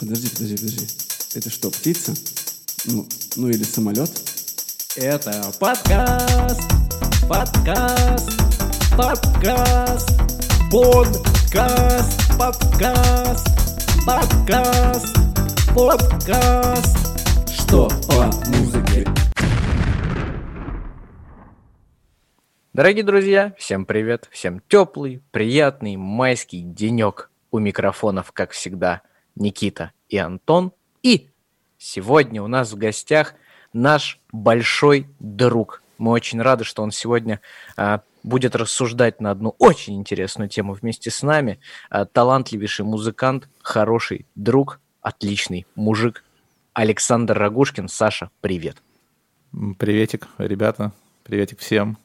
Подожди, подожди, подожди. Это что, птица? Ну, ну или самолет? Это подкаст, подкаст, подкаст, подкаст, подкаст, подкаст, подкаст. Что по музыке? Дорогие друзья, всем привет, всем теплый, приятный майский денек. У микрофонов, как всегда, Никита и Антон. И сегодня у нас в гостях наш большой друг. Мы очень рады, что он сегодня а, будет рассуждать на одну очень интересную тему вместе с нами. А, талантливейший музыкант, хороший друг, отличный мужик Александр Рогушкин. Саша, привет. Приветик, ребята. Приветик всем.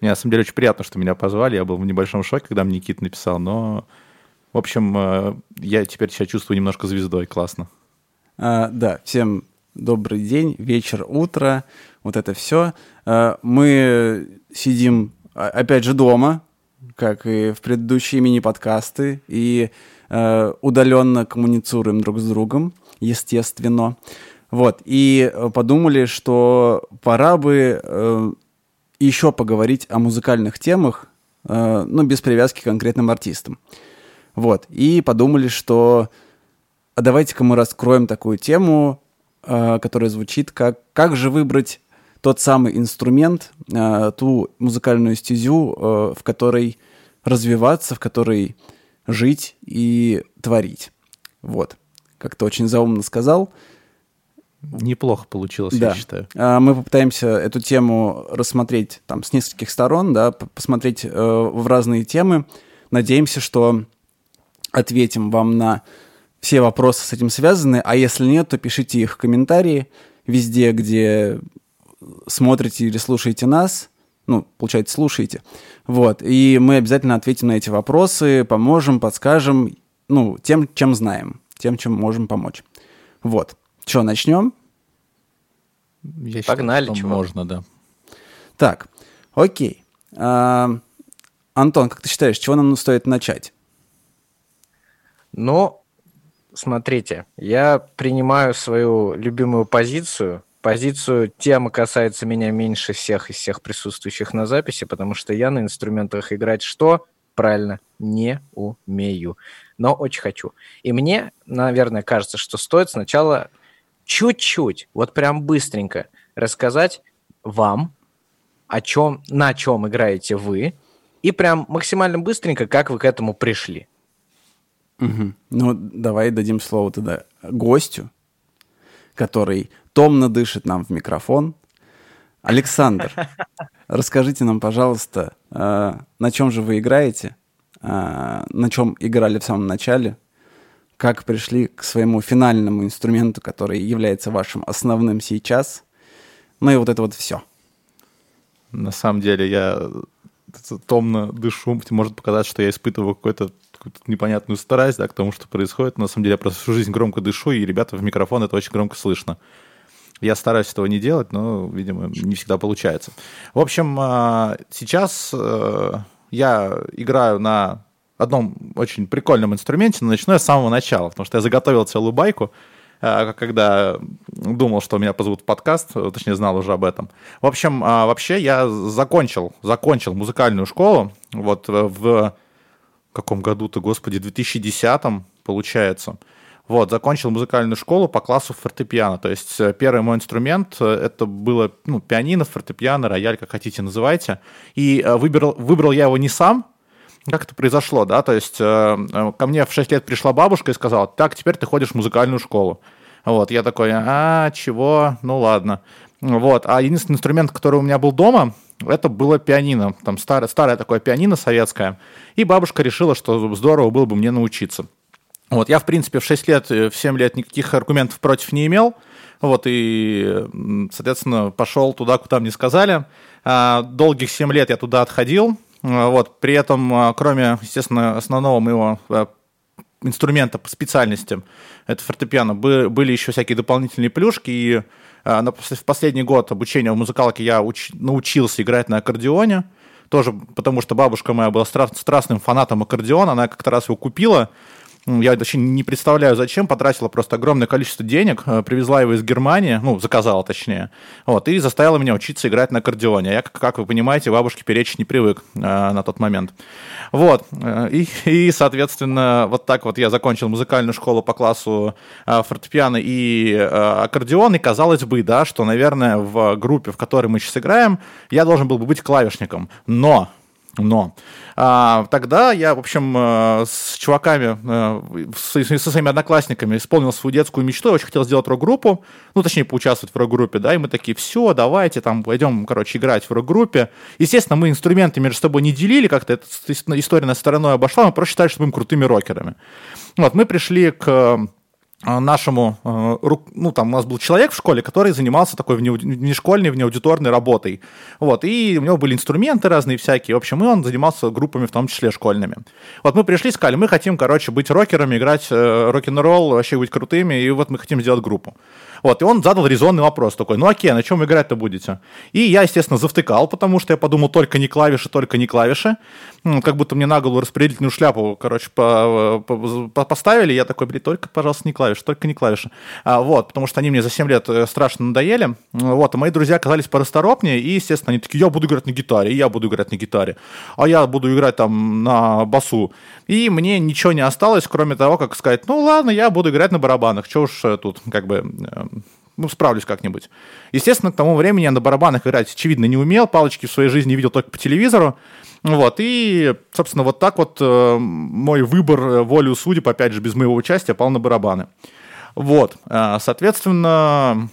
Мне на самом деле очень приятно, что меня позвали. Я был в небольшом шоке, когда мне Никит написал, но, в общем, э, я теперь себя чувствую немножко звездой. Классно. А, да, всем добрый день, вечер, утро, вот это все. А, мы сидим, а, опять же, дома, как и в предыдущие мини-подкасты, и а, удаленно коммуницируем друг с другом, естественно. Вот, и подумали, что пора бы э, еще поговорить о музыкальных темах, э, ну, без привязки к конкретным артистам. Вот, и подумали, что а давайте-ка мы раскроем такую тему, э, которая звучит как «Как же выбрать тот самый инструмент, э, ту музыкальную стезю, э, в которой развиваться, в которой жить и творить». Вот, как-то очень заумно сказал – Неплохо получилось, да. я считаю. А, мы попытаемся эту тему рассмотреть там с нескольких сторон, да, посмотреть э, в разные темы. Надеемся, что ответим вам на все вопросы с этим связаны, а если нет, то пишите их в комментарии везде, где смотрите или слушаете нас, ну, получается, слушаете. Вот, и мы обязательно ответим на эти вопросы, поможем, подскажем, ну, тем, чем знаем, тем, чем можем помочь. Вот. Что, начнем? Я Погнали, чего? Можно, да. Так, окей. А, Антон, как ты считаешь, чего нам стоит начать? Ну, смотрите, я принимаю свою любимую позицию. Позицию тема касается меня меньше всех из всех присутствующих на записи, потому что я на инструментах играть что? Правильно, не умею. Но очень хочу. И мне, наверное, кажется, что стоит сначала чуть-чуть, вот прям быстренько рассказать вам, о чем, на чем играете вы, и прям максимально быстренько, как вы к этому пришли. Угу. Ну, давай дадим слово тогда гостю, который томно дышит нам в микрофон. Александр, расскажите нам, пожалуйста, э, на чем же вы играете, э, на чем играли в самом начале, как пришли к своему финальному инструменту, который является вашим основным сейчас. Ну и вот это вот все. На самом деле я томно дышу. Может показаться, что я испытываю какой-то какую-то непонятную страсть да, к тому, что происходит. На самом деле я просто всю жизнь громко дышу, и ребята в микрофон это очень громко слышно. Я стараюсь этого не делать, но, видимо, не всегда получается. В общем, а, сейчас э, я играю на одном очень прикольном инструменте, но начну я с самого начала, потому что я заготовил целую байку, э, когда думал, что меня позовут в подкаст, точнее, знал уже об этом. В общем, вообще я закончил, закончил музыкальную школу, вот в каком году-то, господи, 2010 получается. Вот, закончил музыкальную школу по классу фортепиано. То есть э, первый мой инструмент э, это было ну, пианино, фортепиано, рояль, как хотите называйте. И выбрал, выбрал я его не сам, как это произошло, да, то есть э, э ко мне в 6 лет пришла бабушка и сказала, так, теперь ты ходишь в музыкальную школу. Вот, я такой, а, чего, ну ладно. Вот, а единственный инструмент, который у меня был дома, это было пианино, там старое, старое такое пианино советское, и бабушка решила, что здорово было бы мне научиться. Вот, я, в принципе, в 6 лет, э, в 7 лет никаких аргументов против не имел, вот, и, соответственно, пошел туда, куда мне сказали. А, долгих 7 лет я туда отходил, Э, вот. При этом, э, кроме, естественно, основного моего инструмента по специальности, это фортепиано, были еще всякие дополнительные плюшки, и в последний год обучения в музыкалке я уч, научился играть на аккордеоне, тоже потому что бабушка моя была страстным фанатом аккордеона, она как-то раз его купила, я вообще не представляю, зачем, потратила просто огромное количество денег, э, привезла его из Германии, ну, заказала точнее, вот, и заставила меня учиться играть на аккордеоне. Я, как вы понимаете, бабушке перечить не привык э, на тот момент. Вот, э, и, и, соответственно, вот так вот я закончил музыкальную школу по классу э, фортепиано и э, аккордеон, и казалось бы, да, что, наверное, в группе, в которой мы сейчас играем, я должен был бы быть клавишником. Но но тогда я, в общем, э, с чуваками, э, со своими одноклассниками исполнил свою детскую мечту. Я очень хотел сделать рок-группу, ну, точнее, поучаствовать в рок-группе, да, и мы такие, все, давайте там пойдем, короче, играть в рок-группе. Естественно, мы инструменты между собой не делили, как-то эта история на стороной обошла, мы просто считали, что будем крутыми рокерами. Вот, мы пришли к а, нашему, а, ну, там у нас был человек в школе, который занимался такой внешкольной, внеаудиторной работой. Вот, и у него были инструменты разные всякие. В общем, и он занимался группами, в том числе школьными. Вот мы пришли, сказали, мы хотим, короче, быть рокерами, играть э, рок-н-ролл, вообще быть крутыми, и вот мы хотим сделать группу. Вот, и он задал резонный вопрос такой, ну окей, на чем играть-то будете? И я, естественно, завтыкал, потому что я подумал, только не клавиши, только не клавиши. Ну, как будто мне на голову распределительную шляпу, короче, по, по, по, поставили. Я такой, блин, только, пожалуйста, не клавиши, только не клавиши. А, вот, потому что они мне за 7 лет э, страшно надоели. Вот, а мои друзья оказались порасторопнее, и, естественно, они такие, я буду играть на гитаре, я буду играть на гитаре, а я буду играть там на басу. И мне ничего не осталось, кроме того, как сказать, ну ладно, я буду играть на барабанах, что уж э, тут, как бы, э, ну, справлюсь как-нибудь. Естественно, к тому времени я на барабанах играть, очевидно, не умел, палочки в своей жизни видел только по телевизору. Вот, и, собственно, вот так вот э, мой выбор э, волю судеб, опять же, без моего участия, пал на барабаны. Вот, э, соответственно,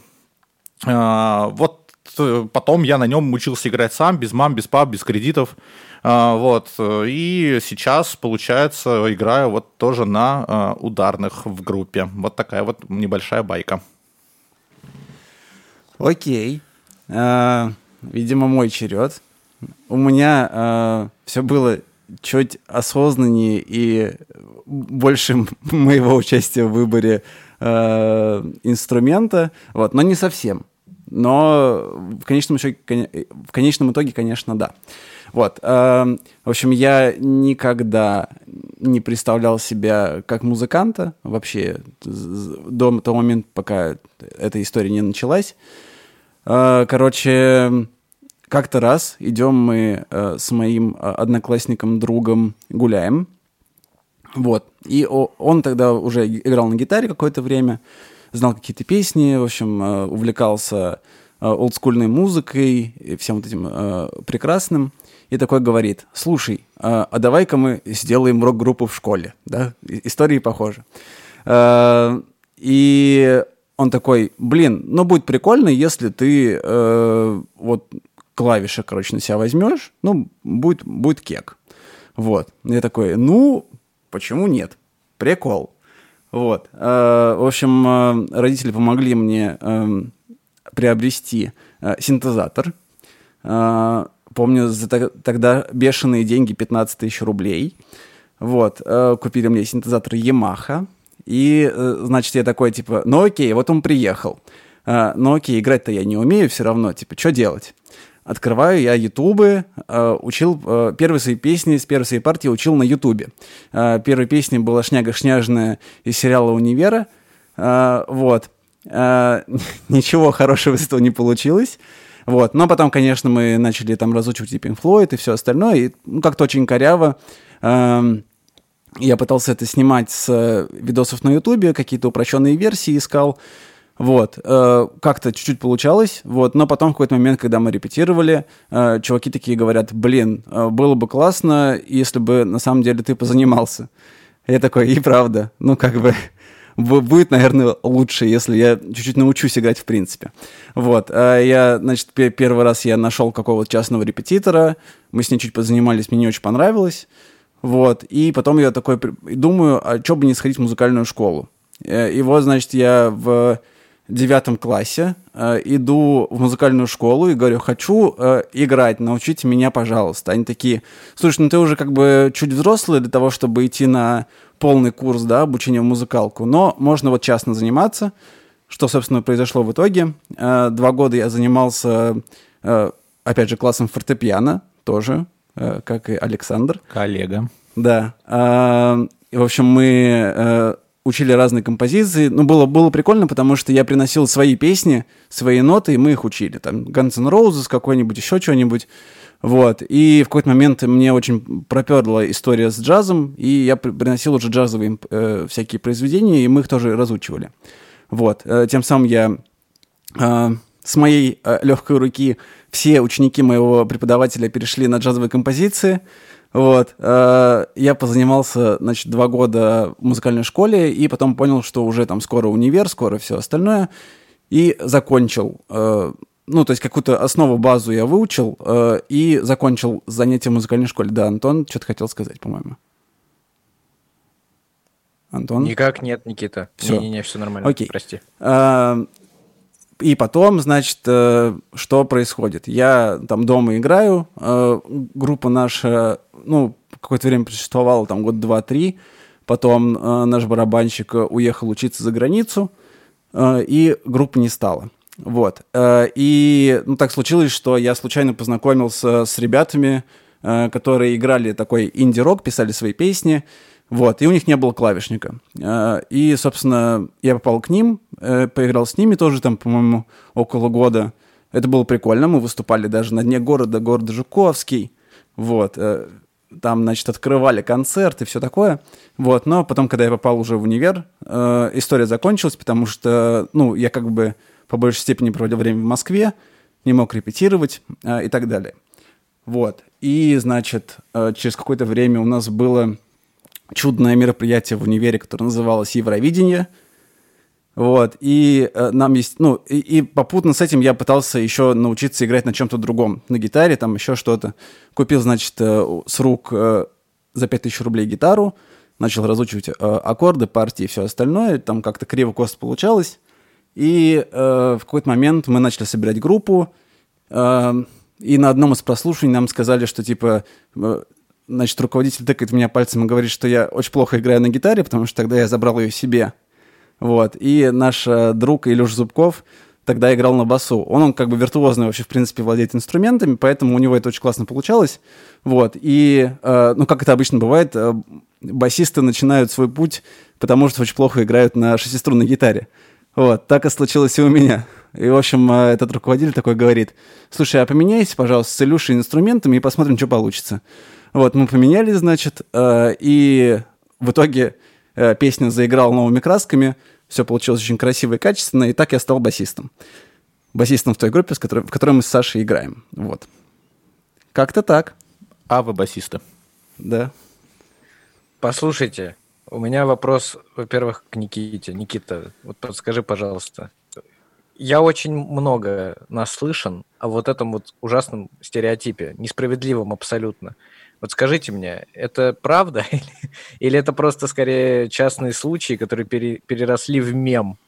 э, вот э, потом я на нем учился играть сам, без мам, без пап, без кредитов. Э, вот, и сейчас, получается, играю вот тоже на ударных в группе. Вот такая вот небольшая байка. Окей. А, видимо, мой черед. У меня а, все было чуть осознаннее и больше моего участия в выборе э, инструмента, вот, но не совсем. Но в конечном, еще, в конечном итоге, конечно, да. Вот. Э, в общем, я никогда не представлял себя как музыканта вообще до того момента, пока эта история не началась. Э, короче, как-то раз идем мы э, с моим э, одноклассником, другом гуляем. Вот. И он тогда уже играл на гитаре какое-то время, знал какие-то песни, в общем, увлекался олдскульной музыкой и всем вот этим прекрасным. И такой говорит, слушай, а, а давай-ка мы сделаем рок-группу в школе. Да? Истории похожи. И он такой, блин, ну будет прикольно, если ты э, вот клавиши, короче, на себя возьмешь, ну, будет, будет кек. Вот. Я такой, ну, почему нет? Прикол. Вот. Э, в общем, э, родители помогли мне э, приобрести э, синтезатор. Э, помню, за тогда бешеные деньги 15 тысяч рублей. Вот. Э, купили мне синтезатор Yamaha. И, э, значит, я такой, типа, ну окей, вот он приехал. А, ну окей, играть-то я не умею все равно, типа, что делать? Открываю я ютубы, э, учил э, первые свои песни, с первой своей партии учил на ютубе. Первой песней была «Шняга-шняжная» из сериала «Универа». Вот. Ничего хорошего из этого не получилось. Вот. Но потом, конечно, мы начали там разучивать и Pink Floyd, и все остальное, и ну, как-то очень коряво. Эм, я пытался это снимать с э, видосов на Ютубе, какие-то упрощенные версии искал. Вот, э, как-то чуть-чуть получалось, вот, но потом в какой-то момент, когда мы репетировали, э, чуваки такие говорят, блин, э, было бы классно, если бы на самом деле ты позанимался. Я такой, и правда, ну как бы будет, наверное, лучше, если я чуть-чуть научусь играть в принципе. Вот, э, я, значит, первый раз я нашел какого-то частного репетитора, мы с ним чуть позанимались, мне не очень понравилось, вот. И потом я такой думаю, а что бы не сходить в музыкальную школу. Э, и вот, значит, я в девятом классе э, иду в музыкальную школу и говорю, хочу э, играть, научите меня, пожалуйста. Они такие, слушай, ну ты уже как бы чуть взрослый для того, чтобы идти на полный курс, да, обучения в музыкалку, но можно вот частно заниматься, что, собственно, произошло в итоге. Э, два года я занимался, э, опять же, классом фортепиано тоже, Э, как и Александр. Коллега. Да. В общем, мы учили разные композиции. Ну, было, было прикольно, потому что я приносил свои песни, свои ноты, и мы их учили. Там Guns N' Roses какой-нибудь, еще что-нибудь. Вот. И в какой-то момент мне очень проперла история с джазом, и я приносил уже джазовые э, всякие произведения, и мы их тоже разучивали. Вот. Э, тем самым я э, с моей э, легкой руки все ученики моего преподавателя перешли на джазовые композиции. Вот. Э, я позанимался, значит, два года в музыкальной школе, и потом понял, что уже там скоро универ, скоро все остальное, и закончил. Э, ну, то есть какую-то основу, базу я выучил, э, и закончил занятия в музыкальной школе. Да, Антон что-то хотел сказать, по-моему. Антон? Никак нет, Никита. Все. Не-не-не, все нормально. Окей. Прости. И потом, значит, что происходит? Я там дома играю, группа наша ну, какое-то время существовало, там, год два-три. Потом э, наш барабанщик э, уехал учиться за границу, э, и группы не стало. Вот. Э, и ну, так случилось, что я случайно познакомился с ребятами, э, которые играли такой инди-рок, писали свои песни. Вот, и у них не было клавишника. И, собственно, я попал к ним, поиграл с ними тоже там, по-моему, около года. Это было прикольно, мы выступали даже на дне города, города Жуковский. Вот там, значит, открывали концерт и все такое. Вот, но потом, когда я попал уже в универ, э, история закончилась, потому что, ну, я как бы по большей степени проводил время в Москве, не мог репетировать э, и так далее. Вот. И, значит, э, через какое-то время у нас было чудное мероприятие в универе, которое называлось «Евровидение», вот, и э, нам есть, ну, и, и попутно с этим я пытался еще научиться играть на чем-то другом, на гитаре, там еще что-то. Купил, значит, э, с рук э, за 5000 рублей гитару, начал разучивать э, аккорды, партии и все остальное, там как-то криво-кост получалось. И э, в какой-то момент мы начали собирать группу, э, и на одном из прослушиваний нам сказали, что типа, э, значит, руководитель тыкает меня пальцем и говорит, что я очень плохо играю на гитаре, потому что тогда я забрал ее себе. Вот. И наш э, друг Илюш Зубков тогда играл на басу. Он, он как бы виртуозно вообще, в принципе, владеет инструментами, поэтому у него это очень классно получалось. Вот. И, э, ну, как это обычно бывает, э, басисты начинают свой путь, потому что очень плохо играют на шестиструнной гитаре. Вот. Так и случилось и у меня. И, в общем, э, этот руководитель такой говорит, слушай, а поменяйся, пожалуйста, с Илюшей инструментами и посмотрим, что получится. Вот, мы поменялись, значит, э, и в итоге песня заиграла новыми красками, все получилось очень красиво и качественно, и так я стал басистом. Басистом в той группе, с которой, в которой мы с Сашей играем. Вот. Как-то так. А вы басисты? Да. Послушайте, у меня вопрос, во-первых, к Никите. Никита, вот подскажи, пожалуйста. Я очень много наслышан о вот этом вот ужасном стереотипе, несправедливом абсолютно. Вот скажите мне, это правда или, или это просто скорее частные случаи, которые пере, переросли в мем?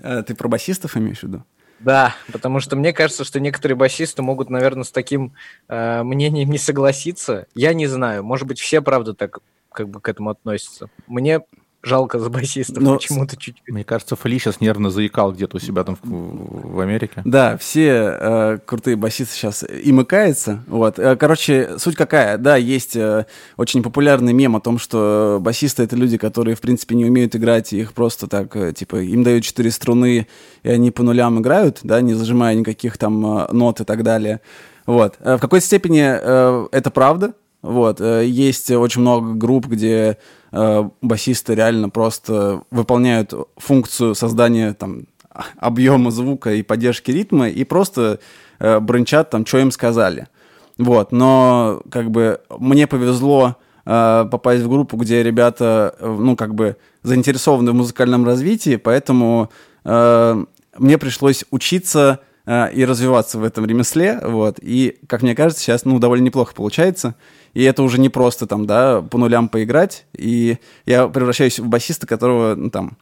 А, ты про басистов имеешь в виду? Да, потому что мне кажется, что некоторые басисты могут, наверное, с таким э, мнением не согласиться. Я не знаю, может быть, все правда так как бы к этому относятся. Мне жалко за басистов Но почему-то чуть-чуть. Мне кажется, Фли сейчас нервно заикал где-то у себя там в, в Америке. Да, все э, крутые басисты сейчас и мыкаются. Вот. Э, короче, суть какая? Да, есть э, очень популярный мем о том, что басисты — это люди, которые, в принципе, не умеют играть, их просто так, э, типа, им дают четыре струны, и они по нулям играют, да, не зажимая никаких там э, нот и так далее. Вот. Э, в какой-то степени э, это правда, вот. Э, есть очень много групп, где э, басисты реально просто выполняют функцию создания там, объема звука и поддержки ритма и просто э, брончат там, что им сказали. Вот. Но как бы мне повезло попасть в группу, где ребята, ну, как бы заинтересованы в музыкальном развитии, поэтому э, мне пришлось учиться и развиваться в этом ремесле, вот, и, как мне кажется, сейчас, ну, довольно неплохо получается, и это уже не просто там, да, по нулям поиграть, и я превращаюсь в басиста, которого, ну, там,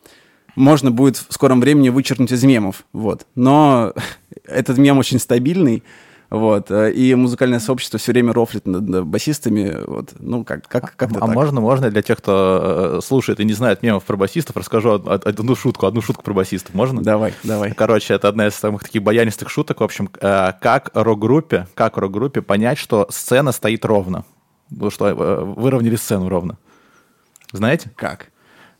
можно будет в скором времени вычеркнуть из мемов, вот. Но этот мем очень стабильный, вот. Э, и музыкальное сообщество все время рофлит над басистами. Вот. Ну, как, как, как А так. можно, можно для тех, кто э, слушает и не знает мемов про басистов, расскажу одну шутку, одну шутку про басистов. Можно? Давай, давай. Короче, это одна из самых таких баянистых шуток. В общем, э, как рок-группе, как рок-группе понять, что сцена стоит ровно? Потому что выровняли сцену ровно. Знаете? Как?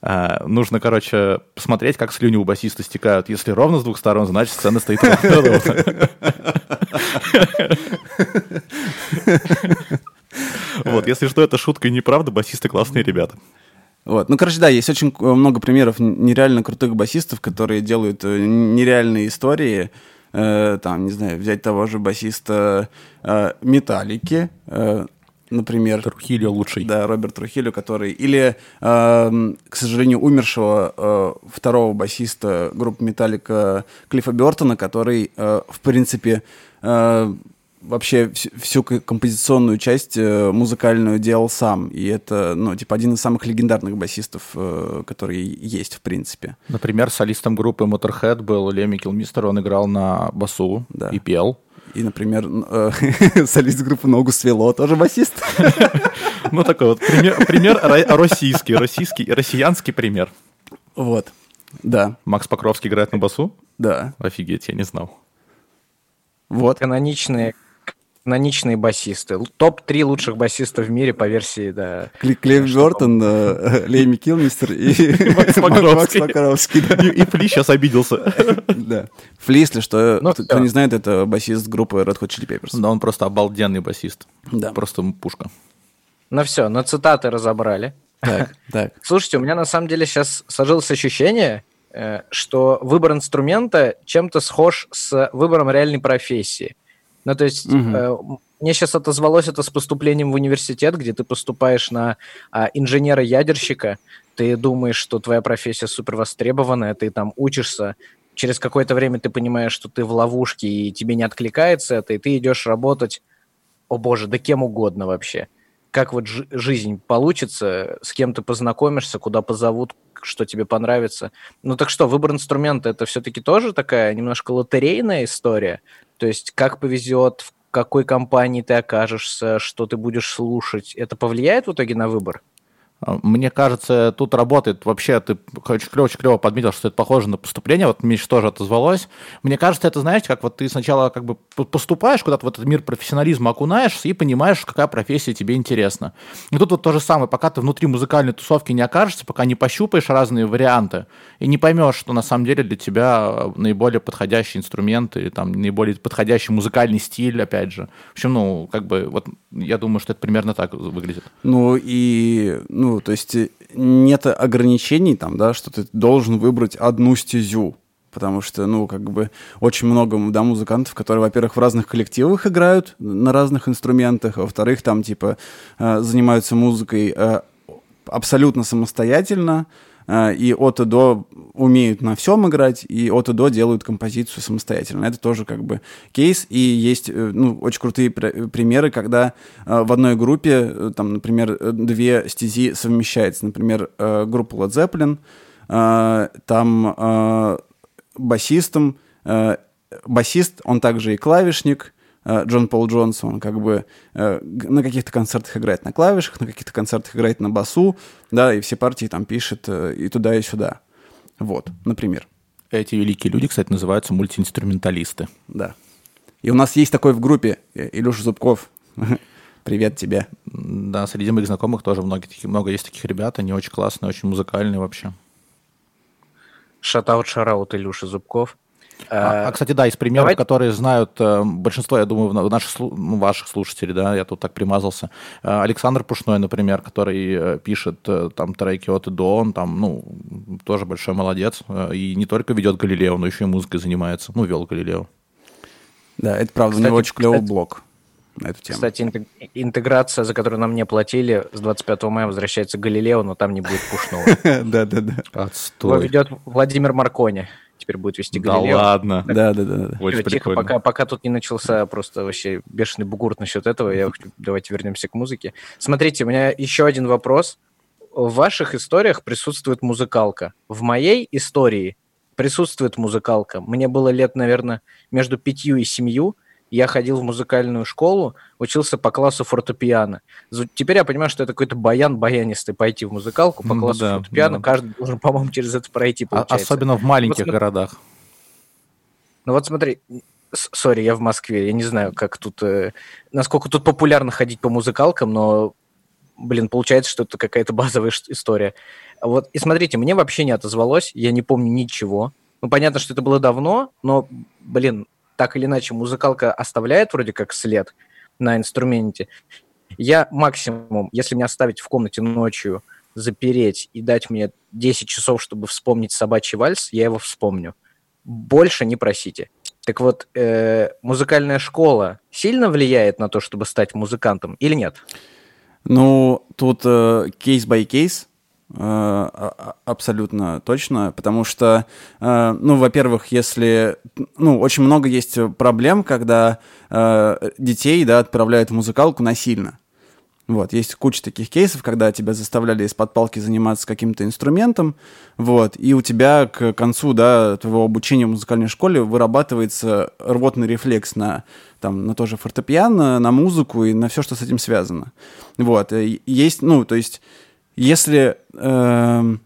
А, нужно, короче, посмотреть, как слюни у басиста стекают. Если ровно с двух сторон, значит, сцена стоит ровно. Вот, если что, это шутка и неправда, басисты классные ребята. Вот. Ну, короче, да, есть очень много примеров нереально крутых басистов, которые делают э, нереальные истории. Э, там, не знаю, взять того же басиста э, Металлики, э, например. Трухилио лучший. Да, Роберт Трухилио, который... Или, э, к сожалению, умершего э, второго басиста группы Металлика Клиффа Бертона, который, э, в принципе, э, вообще всю композиционную часть э, музыкальную делал сам. И это, ну, типа, один из самых легендарных басистов, э, которые есть, в принципе. Например, солистом группы Motorhead был Леми Килмистер, он играл на басу да. и пел. И, например, э, солист группы «Ногу свело» тоже басист. Ну, такой вот пример, пример российский, российский, россиянский пример. Вот, да. Макс Покровский играет на басу? Да. Офигеть, я не знал. Вот. Каноничные каноничные басисты. Топ-3 лучших басистов в мире по версии, да. Клев Джортон, Леми Килмистер и Макс Макаровский. И Фли сейчас обиделся. Да. Фли, если что, ну, кто не знает, это басист группы Red Hot Chili Peppers. Да, он просто обалденный басист. Да. Просто пушка. Ну все, на цитаты разобрали. Так, так. Слушайте, у меня на самом деле сейчас сложилось ощущение, э, что выбор инструмента чем-то схож с выбором реальной профессии. Ну, то есть, угу. э, мне сейчас отозвалось это с поступлением в университет, где ты поступаешь на э, инженера-ядерщика, ты думаешь, что твоя профессия супер востребованная, ты там учишься, через какое-то время ты понимаешь, что ты в ловушке, и тебе не откликается это, и ты идешь работать, о боже, да кем угодно вообще. Как вот жи- жизнь получится, с кем ты познакомишься, куда позовут, что тебе понравится. Ну так что, выбор инструмента это все-таки тоже такая немножко лотерейная история. То есть как повезет, в какой компании ты окажешься, что ты будешь слушать, это повлияет в итоге на выбор? А, мне кажется, тут работает вообще, ты очень клево, очень клево подметил, что это похоже на поступление, вот Миш тоже отозвалось. Мне кажется, это, знаете, как вот ты сначала как бы поступаешь куда-то в этот мир профессионализма, окунаешься и понимаешь, какая профессия тебе интересна. И тут вот то же самое, пока ты внутри музыкальной тусовки не окажешься, пока не пощупаешь разные варианты и не поймешь, что на самом деле для тебя наиболее подходящий инструмент или там наиболее подходящий музыкальный стиль, опять же. В общем, ну, как бы, вот я думаю, что это примерно так выглядит. Ну и, ну, ну, то есть э, нет ограничений там, да, что ты должен выбрать одну стезю, потому что, ну, как бы очень много, да, музыкантов, которые, во-первых, в разных коллективах играют на разных инструментах, а во-вторых, там, типа, э, занимаются музыкой э, абсолютно самостоятельно, и от и до умеют на всем играть, и от и до делают композицию самостоятельно. Это тоже как бы кейс, и есть э, ну, очень крутые примеры, когда э, в одной группе, там, например, две стези совмещаются. Например, группа Led Zeppelin, там басистом, басист, он также и клавишник, Э, Джон Пол Джонс, он как бы э, на каких-то концертах играет на клавишах, на каких-то концертах играет на басу, да, и все партии там пишет э, и туда, и сюда. Вот, например. Эти великие люди, кстати, называются мультиинструменталисты. Да. И у нас есть такой в группе Илюша Зубков. Привет тебе. Да, среди моих знакомых тоже много, много есть таких ребят, они очень классные, очень музыкальные вообще. Шатаут, шараут Илюша Зубков. А, а, кстати, да, из примеров, Давайте... которые знают э, большинство, я думаю, наших, ну, ваших слушателей, да, я тут так примазался. Э, Александр Пушной, например, который э, пишет там треки от и до, он там, ну, тоже большой молодец. И не только ведет Галилео, но еще и музыкой занимается. Ну, вел Галилео. Да, это правда, кстати, у него очень клевый кстати, блог на эту тему. Кстати, интеграция, за которую нам не платили, с 25 мая возвращается Галилео, но там не будет Пушного. Да-да-да. Отстой. Его ведет Владимир Маркони теперь будет вести Галилео. Да ладно. Да, да, да. да. Очень Тихо, прикольно. пока, пока тут не начался просто вообще бешеный бугурт насчет этого, я давайте вернемся к музыке. Смотрите, у меня еще один вопрос. В ваших историях присутствует музыкалка. В моей истории присутствует музыкалка. Мне было лет, наверное, между пятью и семью – я ходил в музыкальную школу, учился по классу фортепиано. Теперь я понимаю, что это какой-то баян баянистый пойти в музыкалку по классу да, фортепиано. Да. Каждый должен, по-моему, через это пройти, а, получается. Особенно в маленьких вот, городах. Ну вот смотри, сори, я в Москве, я не знаю, как тут, э, насколько тут популярно ходить по музыкалкам, но блин, получается, что это какая-то базовая история. Вот, и смотрите, мне вообще не отозвалось, я не помню ничего. Ну, понятно, что это было давно, но, блин, так или иначе, музыкалка оставляет вроде как след на инструменте. Я максимум, если меня оставить в комнате ночью, запереть и дать мне 10 часов, чтобы вспомнить собачий вальс, я его вспомню. Больше не просите. Так вот, э, музыкальная школа сильно влияет на то, чтобы стать музыкантом или нет? Ну, тут кейс by кейс, абсолютно точно, потому что, э, ну, во-первых, если, ну, очень много есть проблем, когда э, детей, да, отправляют в музыкалку насильно. Вот, есть куча таких кейсов, когда тебя заставляли из-под палки заниматься каким-то инструментом, вот, и у тебя к концу, да, твоего обучения в музыкальной школе вырабатывается рвотный рефлекс на, там, на тоже фортепиано, на музыку и на все, что с этим связано. Вот, есть, ну, то есть, если э,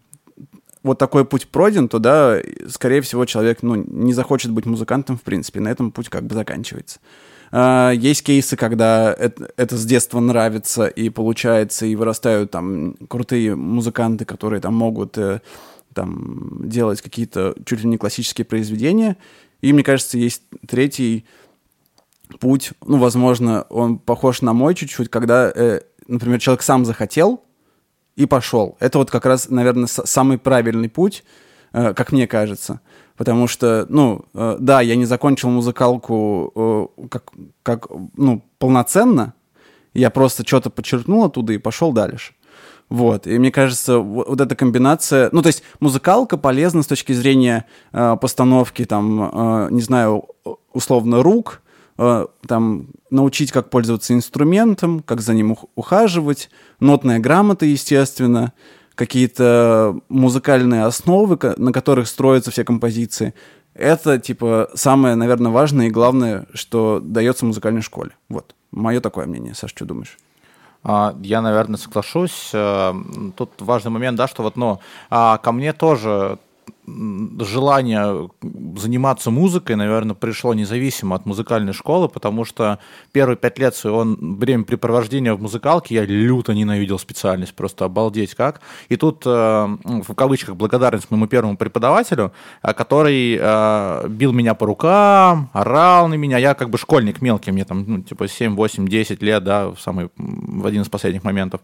вот такой путь пройден, то, да, скорее всего, человек, ну, не захочет быть музыкантом, в принципе, на этом путь как бы заканчивается. А, есть кейсы, когда это, это с детства нравится и получается, и вырастают там крутые музыканты, которые там могут э, там, делать какие-то чуть ли не классические произведения. И, мне кажется, есть третий путь, ну, возможно, он похож на мой чуть-чуть, когда, э, например, человек сам захотел и пошел. Это вот как раз, наверное, самый правильный путь, э, как мне кажется. Потому что, ну, э, да, я не закончил музыкалку э, как, как, ну, полноценно. Я просто что-то подчеркнул оттуда и пошел дальше. Вот, и мне кажется, вот, вот эта комбинация, ну, то есть музыкалка полезна с точки зрения э, постановки, там, э, не знаю, условно, рук, там, научить, как пользоваться инструментом, как за ним ухаживать, нотная грамота, естественно, какие-то музыкальные основы, на которых строятся все композиции. Это, типа, самое, наверное, важное и главное, что дается музыкальной школе. Вот. Мое такое мнение. Саш, что думаешь? А, я, наверное, соглашусь. Э, тут важный момент, да, что вот, ну, а ко мне тоже желание заниматься музыкой, наверное, пришло независимо от музыкальной школы, потому что первые пять лет своего времяпрепровождения в музыкалке я люто ненавидел специальность, просто обалдеть как. И тут, э, в кавычках, благодарность моему первому преподавателю, э, который э, бил меня по рукам, орал на меня. Я как бы школьник мелкий, мне там, ну, типа 7, 8, 10 лет, да, в, самый, в один из последних моментов.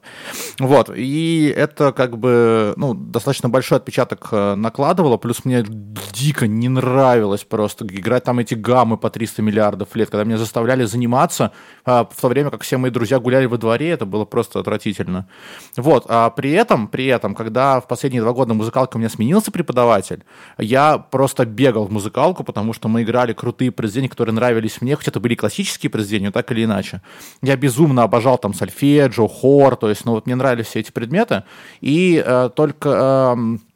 Вот. И это как бы, ну, достаточно большой отпечаток накладывал было, плюс мне дико не нравилось просто играть там эти гаммы по 300 миллиардов лет, когда меня заставляли заниматься а, в то время, как все мои друзья гуляли во дворе, это было просто отвратительно. Вот, а при этом, при этом, когда в последние два года музыкалка у меня сменился преподаватель, я просто бегал в музыкалку, потому что мы играли крутые произведения, которые нравились мне, хоть это были классические произведения, так или иначе. Я безумно обожал там сольфеджио, хор, то есть, ну вот мне нравились все эти предметы, и э, только... Э,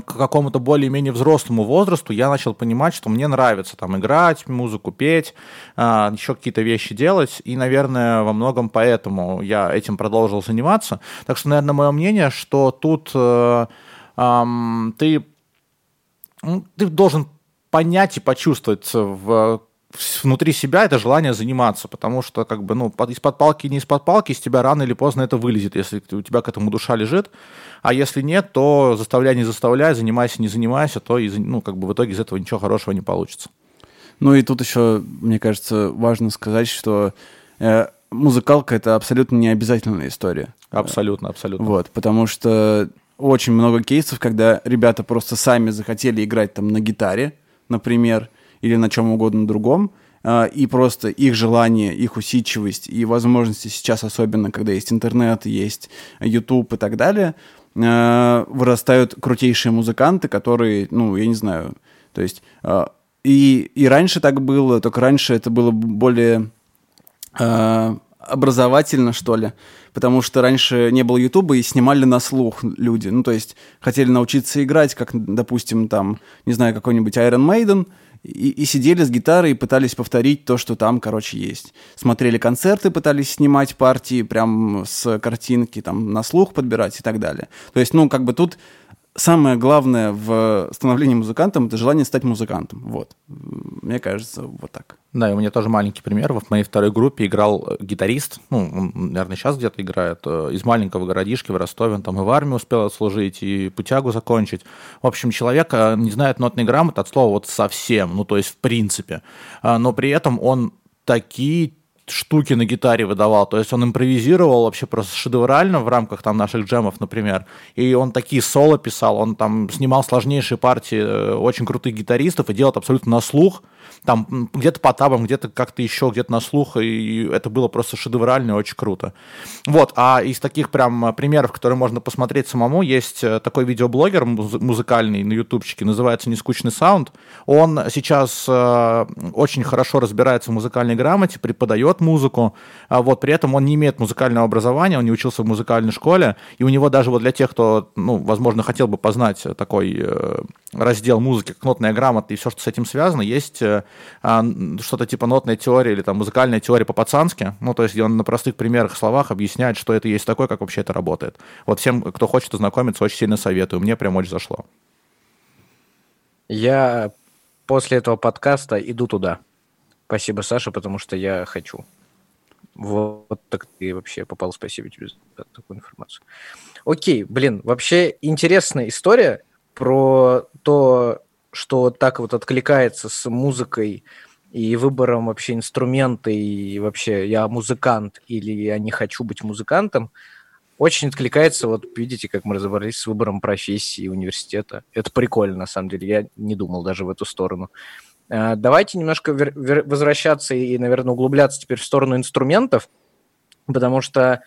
к какому-то более-менее взрослому возрасту я начал понимать, что мне нравится там играть, музыку петь, а, еще какие-то вещи делать, и, наверное, во многом поэтому я этим продолжил заниматься. Так что, наверное, мое мнение, что тут э, ты, ну, ты должен понять и почувствовать в внутри себя это желание заниматься, потому что как бы, ну, из-под палки, не из-под палки, из тебя рано или поздно это вылезет, если у тебя к этому душа лежит. А если нет, то заставляй, не заставляй, занимайся, не занимайся, то, и, ну, как бы в итоге из этого ничего хорошего не получится. Ну и тут еще, мне кажется, важно сказать, что э, музыкалка это абсолютно не обязательная история. Абсолютно, абсолютно. Вот, потому что очень много кейсов, когда ребята просто сами захотели играть там на гитаре, например, или на чем угодно другом, э, и просто их желание, их усидчивость и возможности сейчас, особенно когда есть интернет, есть YouTube и так далее, э, вырастают крутейшие музыканты, которые, ну, я не знаю, то есть... Э, и, и раньше так было, только раньше это было более образовательно, что ли, потому что раньше не было Ютуба и снимали на слух люди, ну, то есть хотели научиться играть, как, допустим, там, не знаю, какой-нибудь Iron Maiden, и, и сидели с гитарой и пытались повторить то, что там, короче, есть. Смотрели концерты, пытались снимать партии прям с картинки, там, на слух подбирать и так далее. То есть, ну, как бы тут самое главное в становлении музыкантом — это желание стать музыкантом. Вот. Мне кажется, вот так. Да, и у меня тоже маленький пример. В моей второй группе играл э, гитарист, ну, он, наверное, сейчас где-то играет, э, из маленького городишки в Ростове. Он там и в армии успел отслужить, и путягу закончить. В общем, человек э, не знает нотной грамоты от слова вот совсем, ну, то есть в принципе. А, но при этом он такие штуки на гитаре выдавал. То есть он импровизировал вообще просто шедеврально в рамках там наших джемов, например. И он такие соло писал, он там снимал сложнейшие партии очень крутых гитаристов и делал абсолютно на слух. Там где-то по табам, где-то как-то еще, где-то на слух. И это было просто шедеврально и очень круто. Вот. А из таких прям примеров, которые можно посмотреть самому, есть э, такой видеоблогер музыкальный на ютубчике, называется «Нескучный саунд». Он сейчас э, очень хорошо разбирается в музыкальной грамоте, преподает музыку, а вот при этом он не имеет музыкального образования, он не учился в музыкальной школе, и у него даже вот для тех, кто, ну, возможно, хотел бы познать такой э, раздел музыки, как нотная грамота и все, что с этим связано, есть э, а, что-то типа нотная теория или там музыкальная теория по-пацански, ну, то есть где он на простых примерах, словах объясняет, что это есть такое, как вообще это работает. Вот всем, кто хочет ознакомиться, очень сильно советую, мне прям очень зашло. Я после этого подкаста иду туда. Спасибо, Саша, потому что я хочу. Вот так ты вообще попал. Спасибо тебе за такую информацию. Окей, блин, вообще интересная история про то, что так вот откликается с музыкой и выбором вообще инструмента, и вообще я музыкант или я не хочу быть музыкантом, очень откликается, вот видите, как мы разобрались с выбором профессии университета. Это прикольно, на самом деле, я не думал даже в эту сторону. Э, давайте немножко возвращаться и, наверное, углубляться теперь в сторону инструментов, потому что,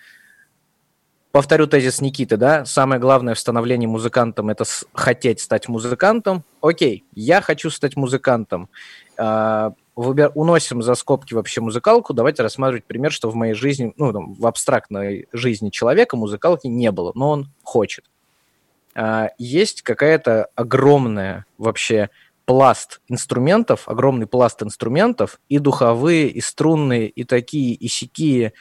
повторю тезис Никиты, да, самое главное в становлении музыкантом – это хотеть стать музыкантом. Окей, я хочу стать музыкантом. Э, выбер... Уносим за скобки вообще музыкалку. Давайте рассматривать пример, что в моей жизни, ну, там, в абстрактной жизни человека музыкалки не было, но он хочет. Э, есть какая-то огромная вообще пласт инструментов, огромный пласт инструментов, и духовые, и струнные, и такие, и сякие,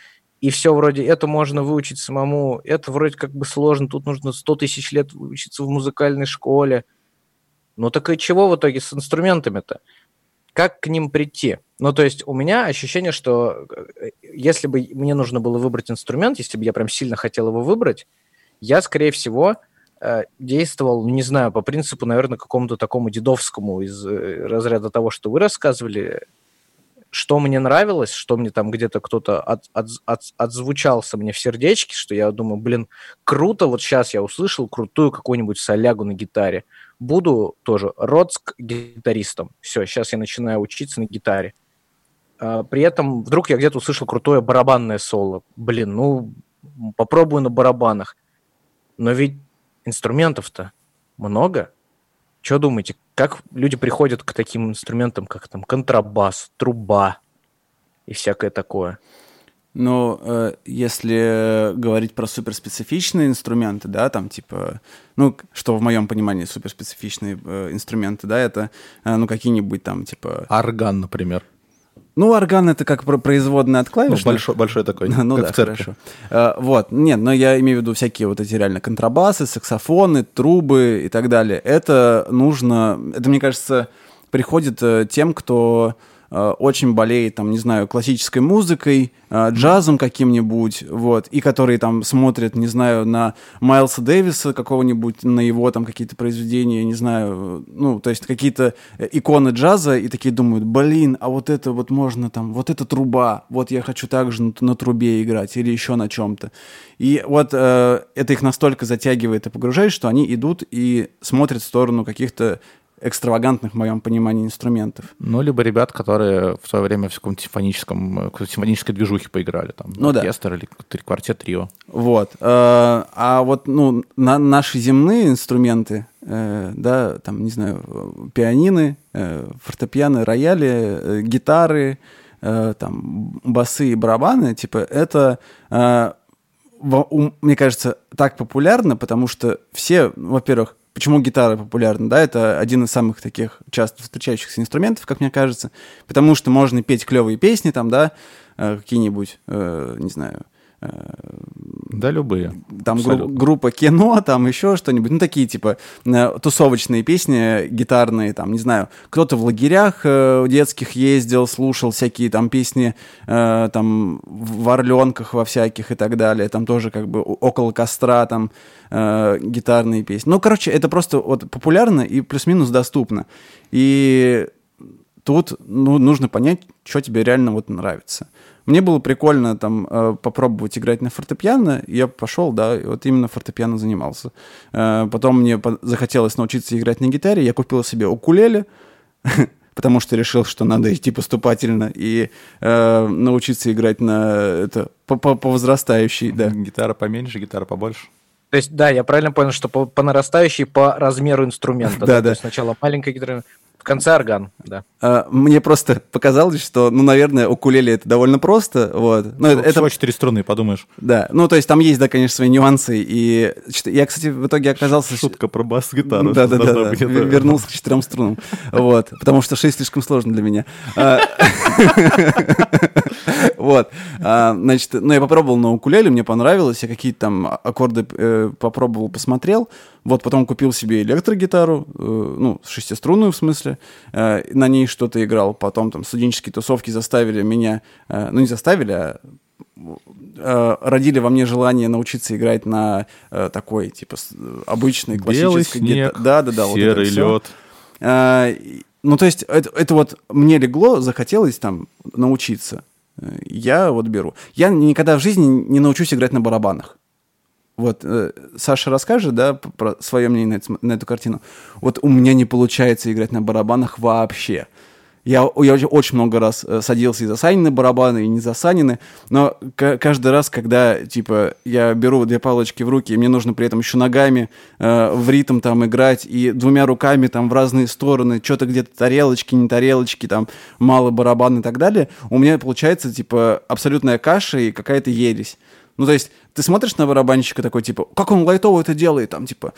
и все вроде, это можно выучить самому, это вроде как бы сложно, тут нужно 100 тысяч лет учиться в музыкальной школе. Ну так и чего в итоге с инструментами-то? Как к ним прийти? Ну, то есть у меня ощущение, что э, если бы мне нужно было выбрать инструмент, если бы я прям сильно хотел его выбрать, я, скорее всего, Э, действовал, ну, не знаю, по принципу, наверное, какому-то такому дедовскому из э, разряда того, что вы рассказывали, что мне нравилось, что мне там где-то кто-то от, от, от, отзвучался мне в сердечке, что я думаю, блин, круто, вот сейчас я услышал крутую какую-нибудь солягу на гитаре. Буду тоже родск гитаристом. Все, сейчас я начинаю учиться на гитаре. А, при этом вдруг я где-то услышал крутое барабанное соло. Блин, ну, попробую на барабанах. Но ведь инструментов-то много. Что думаете, как люди приходят к таким инструментам, как там контрабас, труба и всякое такое? Ну, э, если говорить про суперспецифичные инструменты, да, там типа, ну, что в моем понимании суперспецифичные э, инструменты, да, это, э, ну, какие-нибудь там типа... Орган, например. Ну, орган это как производная от клавиш. Ну, большой, большой такой, ну, как да, в церкви. хорошо. Uh, вот, нет, но я имею в виду всякие вот эти реально контрабасы, саксофоны, трубы и так далее. Это нужно, это, мне кажется, приходит uh, тем, кто Э, очень болеет, там, не знаю, классической музыкой, э, джазом каким-нибудь, вот, и которые там смотрят, не знаю, на Майлса Дэвиса какого-нибудь, на его там какие-то произведения, не знаю, ну, то есть какие-то иконы джаза, и такие думают, блин, а вот это вот можно там, вот эта труба, вот я хочу также на, на трубе играть или еще на чем-то. И вот э, это их настолько затягивает и погружает, что они идут и смотрят в сторону каких-то экстравагантных, в моем понимании, инструментов. Ну, либо ребят, которые в свое время в каком-то симфоническом, симфонической движухе поиграли, там, ну, оркестр да. или квартет трио. Вот. Э, а вот, ну, на наши земные инструменты, э, да, там, не знаю, пианины, э, фортепиано, рояли, гитары, там, басы и барабаны, типа, это мне кажется, так популярно, потому что все, во-первых, Почему гитара популярна? Да, это один из самых таких часто встречающихся инструментов, как мне кажется, потому что можно петь клевые песни там, да, э, какие-нибудь, э, не знаю, Да, любые. Там гру- группа кино, там еще что-нибудь. Ну, такие, типа, э, тусовочные песни гитарные, там, не знаю, кто-то в лагерях э, детских ездил, слушал всякие там песни, э, там, в Орленках во всяких и так далее. Там тоже как бы около костра там э, гитарные песни. Ну, короче, это просто вот популярно и плюс-минус доступно. И тут ну, нужно понять, что тебе реально вот нравится. Мне было прикольно там э, попробовать играть на фортепиано, и я пошел, да, и вот именно фортепиано занимался. Э, потом мне захотелось научиться играть на гитаре, я купил себе укулеле, потому что решил, что надо идти поступательно и э, научиться играть на это по, по, по возрастающей, да. Гитара поменьше, гитара побольше. То есть, да, я правильно понял, что по, по нарастающей по размеру инструмента. Да, То да. есть сначала маленькая гитара, в конце орган, да. А, Мне просто показалось, что, ну, наверное, укулеле это довольно просто, вот. Ну, это, это- Всего четыре струны, подумаешь. да, ну, то есть там есть, да, конечно, свои нюансы, и я, кстати, в итоге оказался... Шутка про бас-гитару. Да, да, да, Вернулся к четырем струнам. Вот. Потому что шесть слишком сложно для меня. А, Вот. А, Значит, ну, я попробовал на укулеле, мне понравилось. Я какие-то там аккорды э, попробовал, посмотрел. Вот, потом купил себе электрогитару, э, ну, шестиструнную в смысле. Э, На ней что-то играл. Потом там студенческие тусовки заставили меня... э, Ну, не заставили, а э, родили во мне желание научиться играть на э, такой, типа, с- обычной Белый классической снег, гита- Да, да, да. вот серый всё. лед. И- ну, то есть, это, это вот мне легло, захотелось там научиться. Э, Я вот беру. Я никогда в жизни не научусь играть на барабанах. Вот, э, Саша расскажет, да, про свое мнение на, эту- на эту картину. Вот у меня не получается играть на барабанах вообще. Я, я очень- много раз э, садился и за Санины барабаны, и не за Санины, но ка- каждый раз, когда, типа, я беру две палочки в руки, и мне нужно при этом еще ногами э, в ритм там играть, и двумя руками там в разные стороны, что-то где-то тарелочки, не тарелочки, там мало барабан и так далее, у меня получается, типа, абсолютная каша и какая-то ересь. Ну, то есть, ты смотришь на барабанщика такой, типа, как он лайтово это делает, там, типа,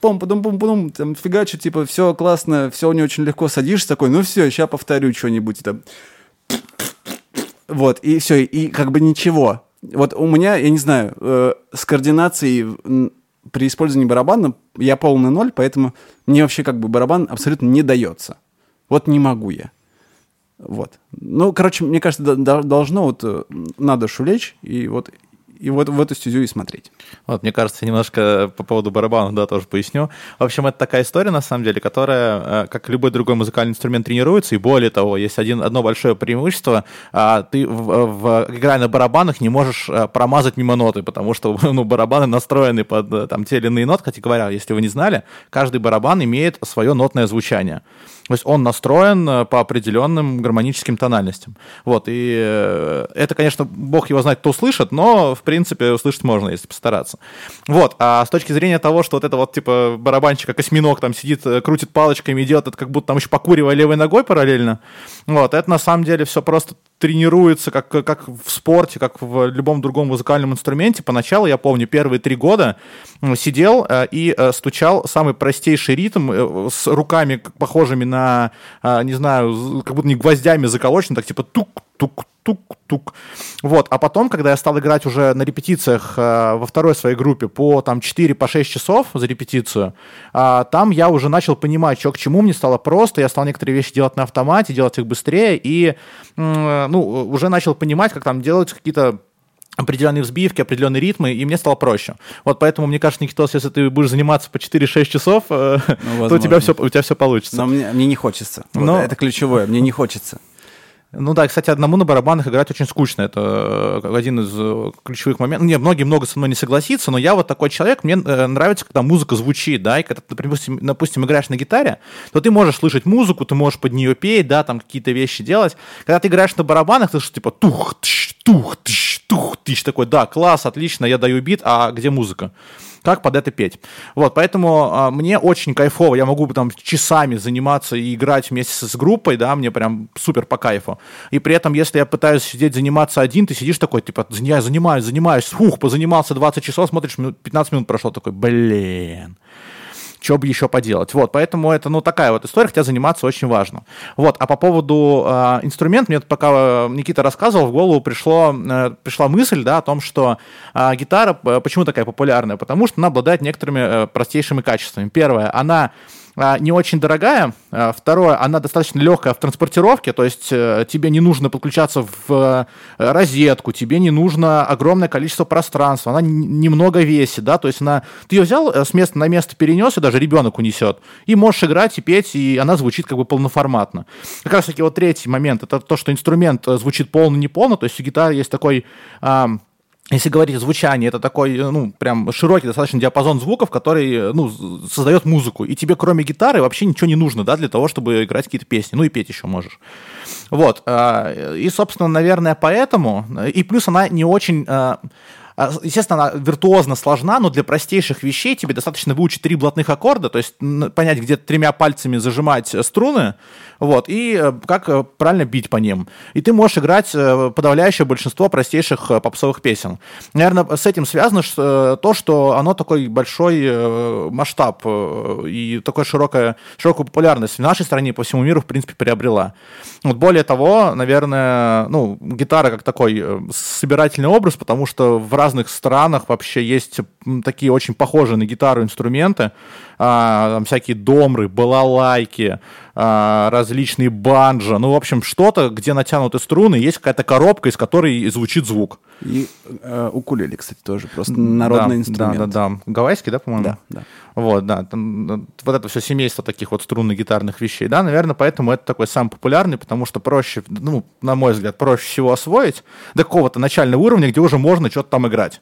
пом пум пум пум там фигачит, типа, все классно, все у него очень легко, садишься такой, ну все, сейчас повторю что-нибудь там. Вот, и все, и как бы ничего. Вот у меня, я не знаю, э, с координацией при использовании барабана я полный ноль, поэтому мне вообще как бы барабан абсолютно не дается. Вот не могу я. Вот. Ну, короче, мне кажется, до- до- должно вот э, на душу лечь и вот и вот в эту стезю и смотреть. Вот, мне кажется, немножко по поводу барабанов, да, тоже поясню. В общем, это такая история, на самом деле, которая, э, как любой другой музыкальный инструмент, тренируется, и более того, есть один, одно большое преимущество, а, ты, в, в, играя на барабанах, не можешь э, промазать мимо ноты, потому что ну, барабаны настроены под э, там, те или иные ноты, кстати говоря, если вы не знали, каждый барабан имеет свое нотное звучание. То есть он настроен э, по определенным гармоническим тональностям. Вот, и э, это, конечно, бог его знает, кто слышит, но, в принципе, услышать можно, если постараться. Вот, а с точки зрения того, что вот это вот, типа, барабанщик, как осьминог, там сидит, э, крутит палочками и делает это, как будто там еще покуривая левой ногой параллельно, вот, это на самом деле все просто тренируется, как, как в спорте, как в любом другом музыкальном инструменте. Поначалу, я помню, первые три года сидел э, и э, стучал самый простейший ритм э, с руками, похожими на, э, не знаю, как будто не гвоздями заколочены, так типа тук-тук-тук-тук. Вот, а потом, когда я стал играть уже на репетициях э, во второй своей группе по там 4-6 по часов за репетицию, а, там я уже начал понимать, что к чему, мне стало просто, я стал некоторые вещи делать на автомате, делать их быстрее, и м, ну, уже начал понимать, как там делать какие-то определенные взбивки, определенные ритмы, и мне стало проще. Вот поэтому, мне кажется, Никитос, если ты будешь заниматься по 4-6 часов, э, то у тебя, все, у тебя все получится. Но мне, мне не хочется. Вот Но- Это ключевое, мне не хочется. Ну да, кстати, одному на барабанах играть очень скучно. Это э, один из э, ключевых моментов. Не, многие много со мной не согласятся, но я вот такой человек, мне э, нравится, когда музыка звучит, да, и когда ты, допустим, допустим, играешь на гитаре, то ты можешь слышать музыку, ты можешь под нее петь, да, там какие-то вещи делать. Когда ты играешь на барабанах, ты слышишь типа тух, тш, тух, тш, тух, тш, такой, да, класс, отлично, я даю бит, а где музыка? Как под это петь. Вот, поэтому а, мне очень кайфово, я могу там часами заниматься и играть вместе с группой, да, мне прям супер по кайфу. И при этом, если я пытаюсь сидеть, заниматься один, ты сидишь такой, типа, я занимаюсь, занимаюсь, фух, позанимался 20 часов, смотришь, минут- 15 минут прошло, такой, блин. Что бы еще поделать. Вот, поэтому это, ну, такая вот история, хотя заниматься очень важно. Вот, а по поводу э, инструмент, мне пока Никита рассказывал, в голову пришло, э, пришла мысль, да, о том, что э, гитара, почему такая популярная? Потому что она обладает некоторыми э, простейшими качествами. Первое, она а, не очень дорогая. А, второе, она достаточно легкая в транспортировке, то есть э, тебе не нужно подключаться в э, розетку, тебе не нужно огромное количество пространства, она немного весит, да, то есть она, ты ее взял э, с места на место перенес, и даже ребенок унесет, и можешь играть и петь, и она звучит как бы полноформатно. Как раз таки вот третий момент, это то, что инструмент звучит полно-неполно, то есть у гитары есть такой если говорить о звучании, это такой, ну, прям широкий достаточно диапазон звуков, который, ну, создает музыку. И тебе, кроме гитары, вообще ничего не нужно, да, для того, чтобы играть какие-то песни. Ну, и петь еще можешь. Вот. А, и, собственно, наверное, поэтому... И плюс она не очень а, естественно, она виртуозно сложна, но для простейших вещей тебе достаточно выучить три блатных аккорда, то есть понять, где тремя пальцами зажимать э, струны, вот, и э, как э, правильно бить по ним. И ты можешь играть подавляющее большинство простейших попсовых песен. Наверное, с этим связано то, что оно такой большой масштаб и такая широкая, широкую популярность в нашей стране по всему миру, в принципе, приобрела. Вот более того, наверное, ну, гитара как такой собирательный образ, потому что в разных странах вообще есть такие очень похожие на гитару инструменты. А, там всякие домры, балалайки, различные банджа. Ну, в общем, что-то, где натянуты струны, есть какая-то коробка, из которой звучит звук. И э, укулеле, кстати, тоже просто народный да, инструмент. Да, да, да. Гавайский, да, по-моему? Да, да. Вот, да. Там, вот это все семейство таких вот струнно-гитарных вещей. Да, наверное, поэтому это такой самый популярный, потому что проще, ну, на мой взгляд, проще всего освоить до какого-то начального уровня, где уже можно что-то там играть.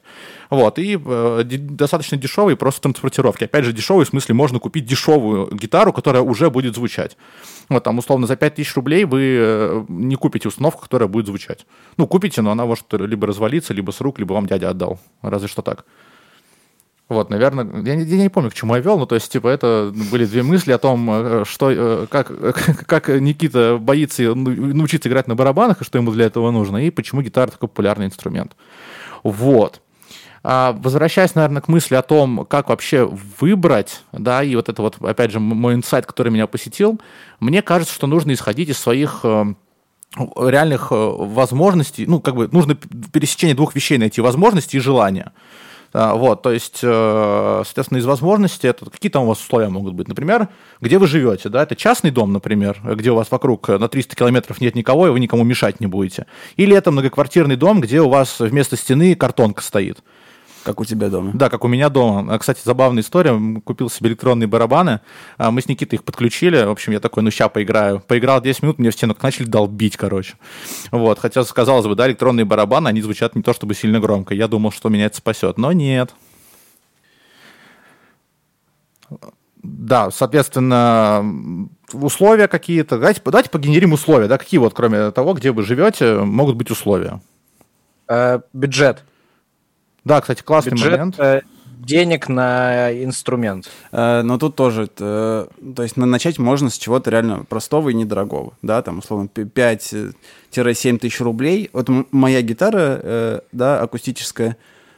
Вот, и э, достаточно дешевый просто транспортировки. Опять же, дешевый в смысле можно купить дешевую гитару, которая уже будет звучать. Вот там, условно, за 5000 рублей вы э, не купите установку, которая будет звучать. Ну, купите, но она может либо развалиться, либо с рук, либо вам дядя отдал. Разве что так. Вот, наверное, я не, я не помню, к чему я вел, но то есть, типа, это были две мысли о том, э, что, э, как, как Никита боится научиться играть на барабанах, и что ему для этого нужно, и почему гитара такой популярный инструмент. Вот. А, возвращаясь, наверное, к мысли о том, как вообще выбрать, да, и вот это вот, опять же, мой инсайт, который меня посетил, мне кажется, что нужно исходить из своих э, реальных возможностей, ну, как бы нужно пересечение двух вещей найти, возможности и желания. А, вот, то есть, э, соответственно, из возможностей, это какие там у вас условия могут быть? Например, где вы живете, да, это частный дом, например, где у вас вокруг на 300 километров нет никого, и вы никому мешать не будете. Или это многоквартирный дом, где у вас вместо стены картонка стоит. Как у тебя дома. Да, как у меня дома. А, кстати, забавная история. Купил себе электронные барабаны. А, мы с Никитой их подключили. В общем, я такой, ну, ща поиграю. Поиграл 10 минут, мне в стену начали долбить, короче. Вот. Хотя, казалось бы, да, электронные барабаны, они звучат не то чтобы сильно громко. Я думал, что меня это спасет, но нет. Да, соответственно, условия какие-то. Давайте, давайте погенерим условия. Да, какие вот, кроме того, где вы живете, могут быть условия? Э, бюджет. Да, кстати, классный Бюджет, момент. Э, денег на инструмент. Э, но тут тоже, э, то есть начать можно с чего-то реально простого и недорогого, да, там, условно, 5-7 тысяч рублей. Вот моя гитара, да, акустическая,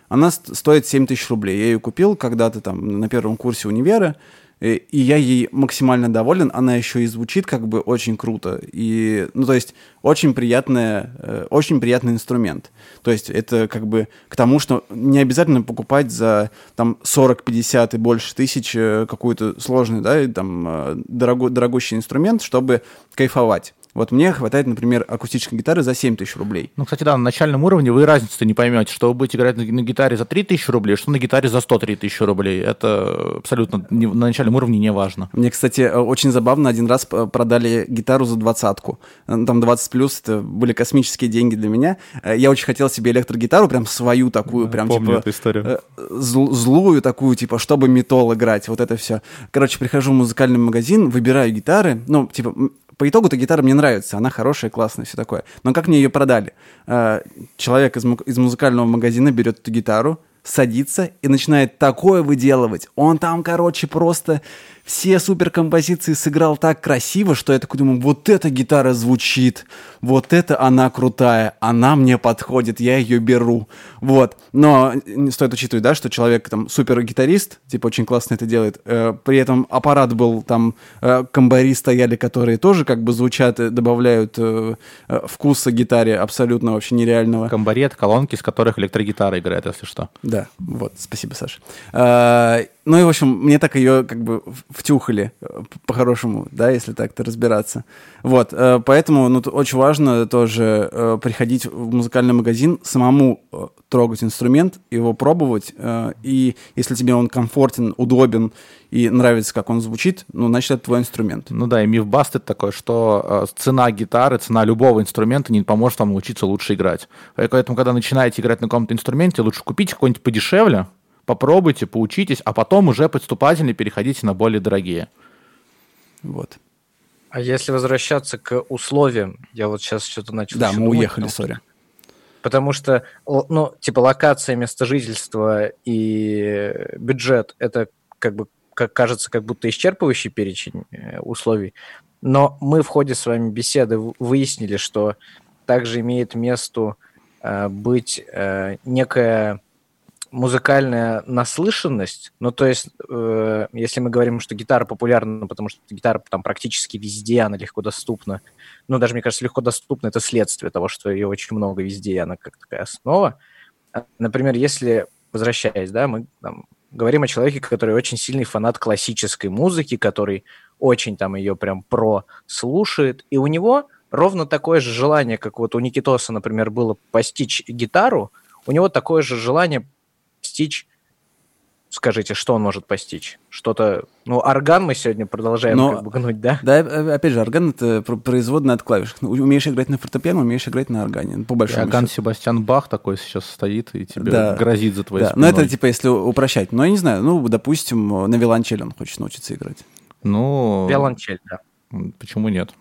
она стоит 7 тысяч рублей. Я ее купил когда-то там на первом курсе универа, Э, и я ей максимально доволен, она еще и звучит как бы очень круто, и, ну, то есть, очень приятная, э, очень приятный инструмент. То есть, это как бы к тому, что не обязательно покупать за, там, 40, 50 и больше тысяч э, какую-то сложный, да, там, дорогой, дорогущий инструмент, чтобы кайфовать. Вот мне хватает, например, акустической гитары за 7 тысяч рублей. Ну, кстати, да, на начальном уровне вы разницы не поймете, что вы будете играть на, на гитаре за 3 тысячи рублей, что на гитаре за 103 тысячи рублей. Это абсолютно не, на начальном уровне не важно. Мне, кстати, э, очень забавно, один раз продали гитару за двадцатку. Э, там 20 плюс, это были космические деньги для меня. Э, я очень хотел себе электрогитару, прям свою такую, прям Помню типа... эту историю. Зл, злую такую, типа, чтобы метол играть, вот это все. Короче, прихожу в музыкальный магазин, выбираю гитары, ну, типа, по итогу-то гитара мне нравится, она хорошая, классная, все такое. Но как мне ее продали? Э, человек из, из музыкального магазина берет эту гитару, садится и начинает такое выделывать. Он там, короче, просто все суперкомпозиции сыграл так красиво, что я такой думаю, вот эта гитара звучит, вот это она крутая, она мне подходит, я ее беру. Вот. Но стоит учитывать, да, что человек там супер-гитарист, типа очень классно это делает, э, при этом аппарат был там, э, комбари стояли, которые тоже как бы звучат, добавляют э, вкуса гитаре абсолютно вообще нереального. Комбари — это колонки, из которых электрогитара играет, если что. Да, вот, спасибо, Саша. Ну и, в общем, мне так ее как бы втюхали э, по-хорошему, да, если так-то разбираться. Вот, э, поэтому ну, очень важно тоже э, приходить в музыкальный магазин, самому трогать инструмент, его пробовать, и если тебе он комфортен, удобен и нравится, как он звучит, ну, значит, это твой инструмент. Ну да, и миф бастет такой, что цена гитары, цена любого инструмента не поможет вам научиться лучше играть. Поэтому, когда начинаете играть на каком-то инструменте, лучше купить какой-нибудь подешевле, попробуйте, поучитесь, а потом уже подступательно переходите на более дорогие. Вот. А если возвращаться к условиям, я вот сейчас что-то начал... Да, мы думать, уехали, сори. Потому что, ну, типа, локация, место жительства и бюджет – это, как бы, как кажется, как будто исчерпывающий перечень э, условий. Но мы в ходе с вами беседы выяснили, что также имеет место э, быть э, некая музыкальная наслышанность, ну, то есть, э, если мы говорим, что гитара популярна, потому что гитара там практически везде, она легко доступна, ну, даже, мне кажется, легко доступна, это следствие того, что ее очень много везде, она как такая основа. А, например, если, возвращаясь, да, мы там, говорим о человеке, который очень сильный фанат классической музыки, который очень там ее прям про слушает, и у него ровно такое же желание, как вот у Никитоса, например, было постичь гитару, у него такое же желание постичь? Скажите, что он может постичь? Что-то... Ну, орган мы сегодня продолжаем Но, как бы гнуть, да? Да, э, опять же, орган — это производная от клавиш. Ну, умеешь играть на фортепиано, умеешь играть на органе, по большому Орган счету. Себастьян Бах такой сейчас стоит и тебе да. грозит за твоей да. спиной. Ну, это типа если упрощать. Но я не знаю, ну, допустим, на виолончели он хочет научиться играть. Ну... Виолончель, да. Почему нет?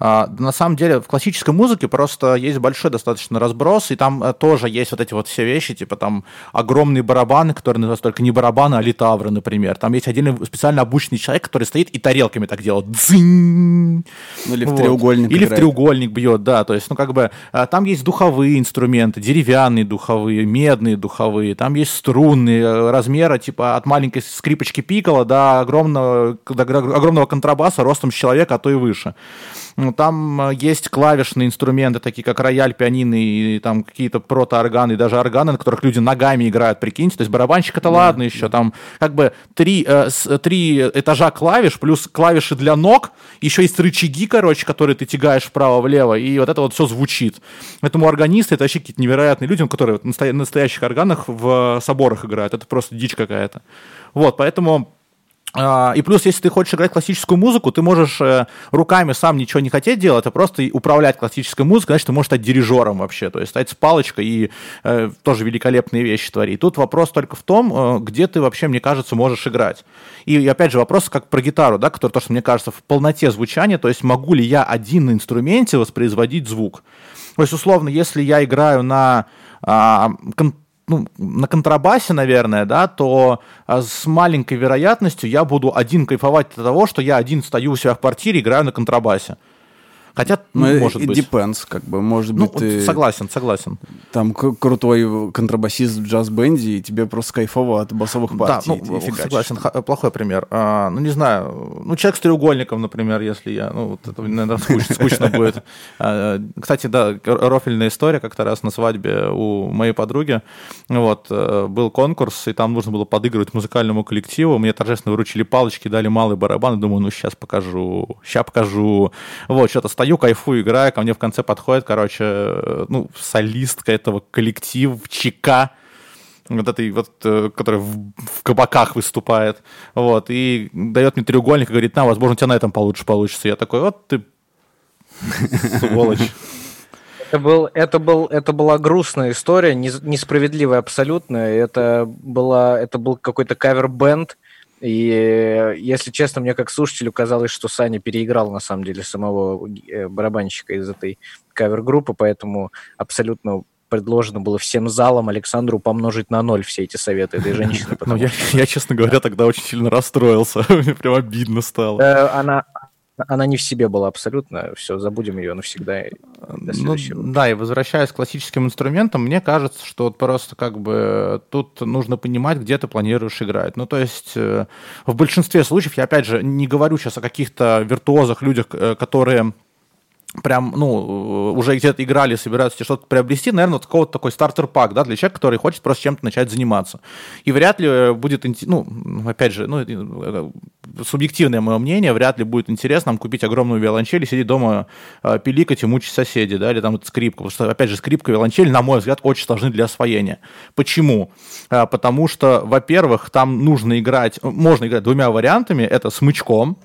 А, на самом деле в классической музыке просто есть большой достаточно разброс, и там э, тоже есть вот эти вот все вещи, типа там огромные барабаны, которые называются только не барабаны, а литавры, например. Там есть отдельный специально обученный человек, который стоит и тарелками так делает. Дзынь! Ну, или в вот. треугольник Или играет. в треугольник бьет, да. То есть, ну, как бы, э, там есть духовые инструменты, деревянные духовые, медные духовые, там есть струнные э, размера, типа от маленькой скрипочки пикала до огромного, до огромного контрабаса ростом с человека, а то и выше. Ну, там э, есть клавишные инструменты, такие как рояль, пианино и там какие-то протоорганы, даже органы, на которых люди ногами играют, прикиньте. То есть барабанщик это да, ладно еще, там как бы три, э, с, три этажа клавиш, плюс клавиши для ног, еще есть рычаги, короче, которые ты тягаешь вправо-влево, и вот это вот все звучит. Поэтому органисты это вообще какие-то невероятные люди, которые на настоящих органах в соборах играют. Это просто дичь какая-то. Вот, поэтому а, и плюс, если ты хочешь играть классическую музыку, ты можешь э, руками сам ничего не хотеть делать, а просто управлять классической музыкой, значит, ты можешь стать дирижером вообще, то есть стать с палочкой и э, тоже великолепные вещи творить. Тут вопрос только в том, э, где ты вообще, мне кажется, можешь играть. И, и опять же, вопрос как про гитару, да, который, то, что мне кажется, в полноте звучания, то есть могу ли я один на инструменте воспроизводить звук. То есть, условно, если я играю на а, ну, на контрабасе, наверное, да, то а, с маленькой вероятностью я буду один кайфовать от того, что я один стою у себя в квартире, играю на контрабасе. Хотя, ну, ну может быть. depends, как бы, может ну, быть, ты... Согласен, согласен. Там крутой контрабасист в джаз-бенде, и тебе просто кайфово от басовых партий. Да, ну, согласен, плохой пример. А, ну, не знаю, ну, человек с треугольником, например, если я, ну, вот это, наверное, скучно, скучно будет. А, кстати, да, рофельная история, как-то раз на свадьбе у моей подруги, вот, э, был конкурс, и там нужно было подыгрывать музыкальному коллективу, мне торжественно вручили палочки, дали малый барабан, и думаю, ну, сейчас покажу, сейчас покажу. Вот, что-то стою, кайфую, играю, ко мне в конце подходит, короче, э, ну, солистка этого коллектива, ЧК, вот этой вот, э, которая в, в кабаках выступает, вот, и дает мне треугольник и говорит, на, возможно, у тебя на этом получше получится. Я такой, вот ты сволочь. Это, был, это, был, это была грустная история, несправедливая абсолютно. Это, была, это был какой-то кавер-бенд, и, если честно, мне как слушателю казалось, что Саня переиграл на самом деле самого э, барабанщика из этой кавер-группы, поэтому абсолютно предложено было всем залом Александру помножить на ноль все эти советы этой женщины. Ну, я, я, честно говоря, тогда очень сильно расстроился. Мне прям обидно стало. Э, она, она не в себе была абсолютно. Все, забудем ее навсегда. Ну, да, и возвращаясь к классическим инструментам, мне кажется, что вот просто как бы тут нужно понимать, где ты планируешь играть. Ну, то есть э, в большинстве случаев, я опять же не говорю сейчас о каких-то виртуозах, людях, э, которые прям, ну, уже где-то играли, собираются что-то приобрести, наверное, вот какого-то такой стартер-пак, да, для человека, который хочет просто чем-то начать заниматься. И вряд ли э, будет, ну, опять же, ну, э, субъективное мое мнение, вряд ли будет интересно нам купить огромную виолончель и сидеть дома, э, пиликать и мучить соседей, да, или там скрипку, потому что, опять же, скрипка, виолончель, на мой взгляд, очень сложны для освоения. Почему? Потому что, во-первых, там нужно играть, можно играть двумя вариантами, это смычком,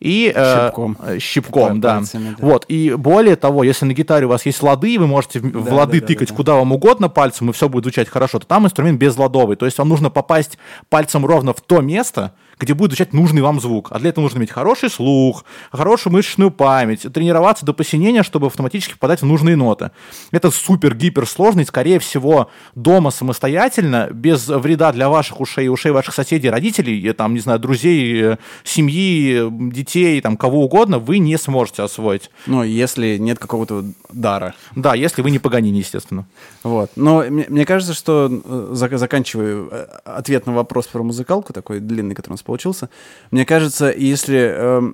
и щипком, э, щипком да. Пальцами, да. Вот, и более того, если на гитаре у вас есть лады, и вы можете в да, лады да, тыкать да, да. куда вам угодно пальцем, и все будет звучать хорошо, то там инструмент безладовый. То есть вам нужно попасть пальцем ровно в то место, где будет звучать нужный вам звук. А для этого нужно иметь хороший слух, хорошую мышечную память, тренироваться до посинения, чтобы автоматически попадать в нужные ноты. Это супер-гипер сложно, и, скорее всего, дома самостоятельно, без вреда для ваших ушей и ушей ваших соседей, родителей, там, не знаю, друзей, семьи, детей, там, кого угодно, вы не сможете освоить. Ну, если нет какого-то дара. Да, если вы не погонини, естественно. Вот. Но мне кажется, что, э, заканчиваю э, ответ на вопрос про музыкалку, такой длинный, который у нас получился. Мне кажется, если э,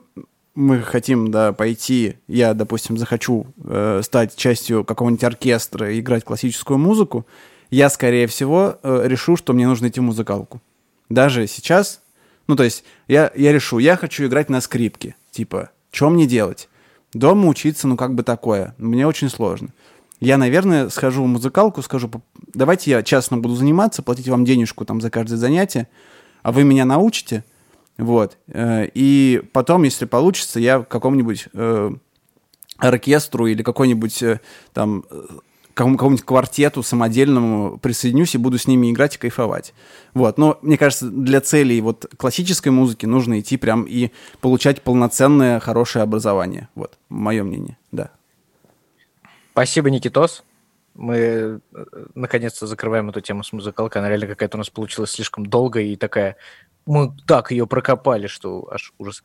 мы хотим, да, пойти, я, допустим, захочу э, стать частью какого-нибудь оркестра и играть классическую музыку, я, скорее всего, э, решу, что мне нужно идти в музыкалку. Даже сейчас, ну, то есть, я, я решу, я хочу играть на скрипке. Типа, что мне делать? Дома учиться, ну, как бы такое. Мне очень сложно. Я, наверное, схожу в музыкалку, скажу, давайте я частно буду заниматься, платить вам денежку там за каждое занятие, а вы меня научите, вот, э, и потом, если получится, я какому-нибудь э, оркестру или какой-нибудь э, там какому-нибудь квартету самодельному присоединюсь и буду с ними играть и кайфовать. Вот. Но мне кажется, для целей вот классической музыки нужно идти прям и получать полноценное хорошее образование. Вот, мое мнение, да. Спасибо, Никитос. Мы наконец-то закрываем эту тему с музыкалкой. Она реально какая-то у нас получилась слишком долгая и такая мы так ее прокопали, что аж ужас.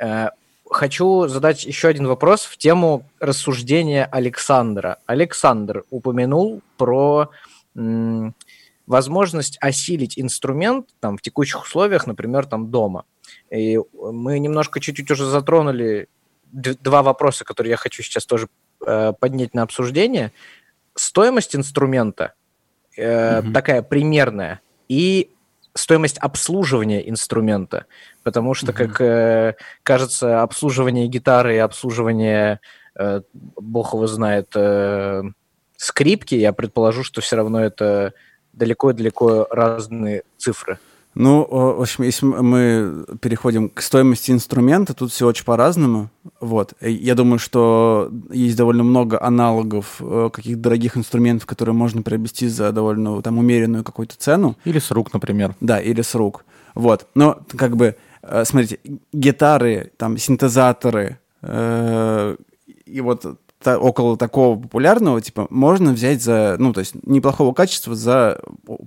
Э, хочу задать еще один вопрос в тему рассуждения Александра. Александр упомянул про возможность осилить инструмент там, в текущих условиях, например, там дома. И мы немножко чуть-чуть уже затронули два вопроса, которые я хочу сейчас тоже э, поднять на обсуждение. Стоимость инструмента э, угу. такая примерная и стоимость обслуживания инструмента, потому что, mm-hmm. как э, кажется, обслуживание гитары и обслуживание, э, бог его знает, э, скрипки, я предположу, что все равно это далеко-далеко разные цифры. Ну, в общем, если мы переходим к стоимости инструмента, тут все очень по-разному. Вот. Я думаю, что есть довольно много аналогов э, каких-то дорогих инструментов, которые можно приобрести за довольно там умеренную какую-то цену. Или с рук, например. Да, или с рук. Вот. Но как бы, э, смотрите, гитары, там, синтезаторы, э, и вот та, около такого популярного, типа, можно взять за, ну, то есть неплохого качества за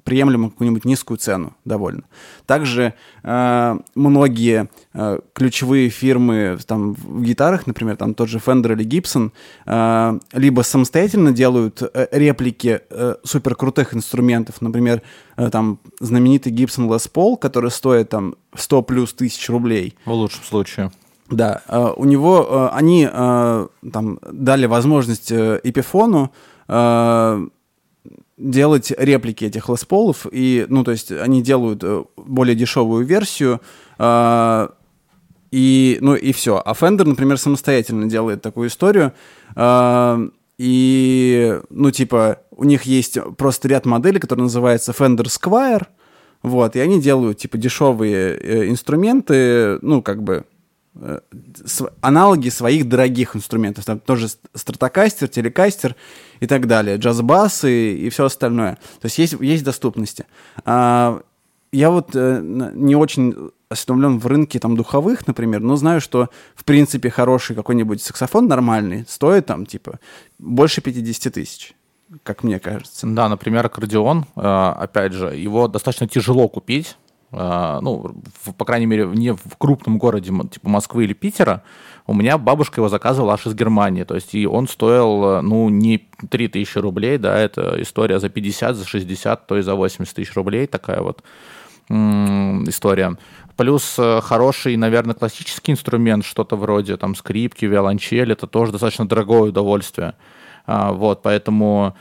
приемлемую какую-нибудь низкую цену довольно. Также э, многие э, ключевые фирмы там в гитарах, например, там тот же Fender или Gibson, э, либо самостоятельно делают э, реплики э, суперкрутых инструментов, например, э, там знаменитый Gibson Les Paul, который стоит там 100 плюс тысяч рублей. В лучшем случае. Да, э, у него э, они э, там дали возможность Эпифону делать реплики этих лесполов, и, ну, то есть они делают более дешевую версию, и, ну, и все. А Fender, например, самостоятельно делает такую историю, и, ну, типа, у них есть просто ряд моделей, которые называются Fender Squire, вот, и они делают, типа, дешевые инструменты, ну, как бы, аналоги своих дорогих инструментов. Там тоже стратокастер, телекастер и так далее, джаз-бас и, и все остальное. То есть есть, есть доступности. А, я вот э, не очень осведомлен в рынке там духовых, например, но знаю, что в принципе хороший какой-нибудь саксофон нормальный стоит там типа больше 50 тысяч. как мне кажется. Да, например, аккордеон, э, опять же, его достаточно тяжело купить, э, ну, в, по крайней мере, не в крупном городе, типа Москвы или Питера, у меня бабушка его заказывала аж из Германии, то есть и он стоил, э, ну, не 3000 рублей, да, это история за 50, за 60, то и за 80 тысяч рублей, такая вот история. Плюс хороший, наверное, классический инструмент, что-то вроде там скрипки, виолончель, это тоже достаточно дорогое удовольствие. А, вот, поэтому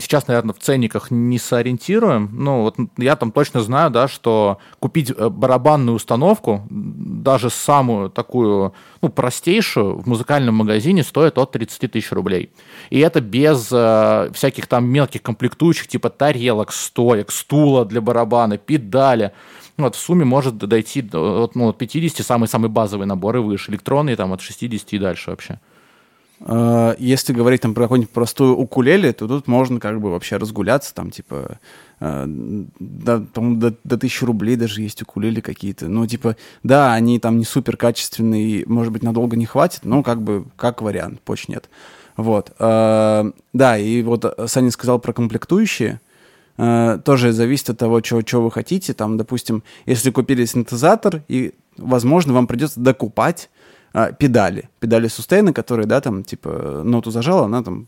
сейчас, наверное, в ценниках не сориентируем. Ну, вот я там точно знаю, да, что купить э, барабанную установку, даже самую такую, ну, простейшую, в музыкальном магазине стоит от 30 тысяч рублей. И это без э, всяких там мелких комплектующих, типа тарелок, стоек, стула для барабана, педали. Ну, вот в сумме может дойти до от, ну, от 50, самый-самый базовый набор и выше. Электронные там от 60 и дальше вообще. А, если говорить там про какую-нибудь простую укулеле, то тут можно как бы вообще разгуляться, там типа а, до, до, до тысячи рублей даже есть укулеле какие-то. Ну, типа, да, они там не супер качественные, может быть, надолго не хватит, но как бы как вариант, почему нет. Вот. А, да, и вот Саня сказал про комплектующие. Тоже зависит от того, чего вы хотите. Там, допустим, если купили синтезатор, и, возможно, вам придется докупать педали. Педали сустейна, которые, да, там, типа, ноту зажала, она там,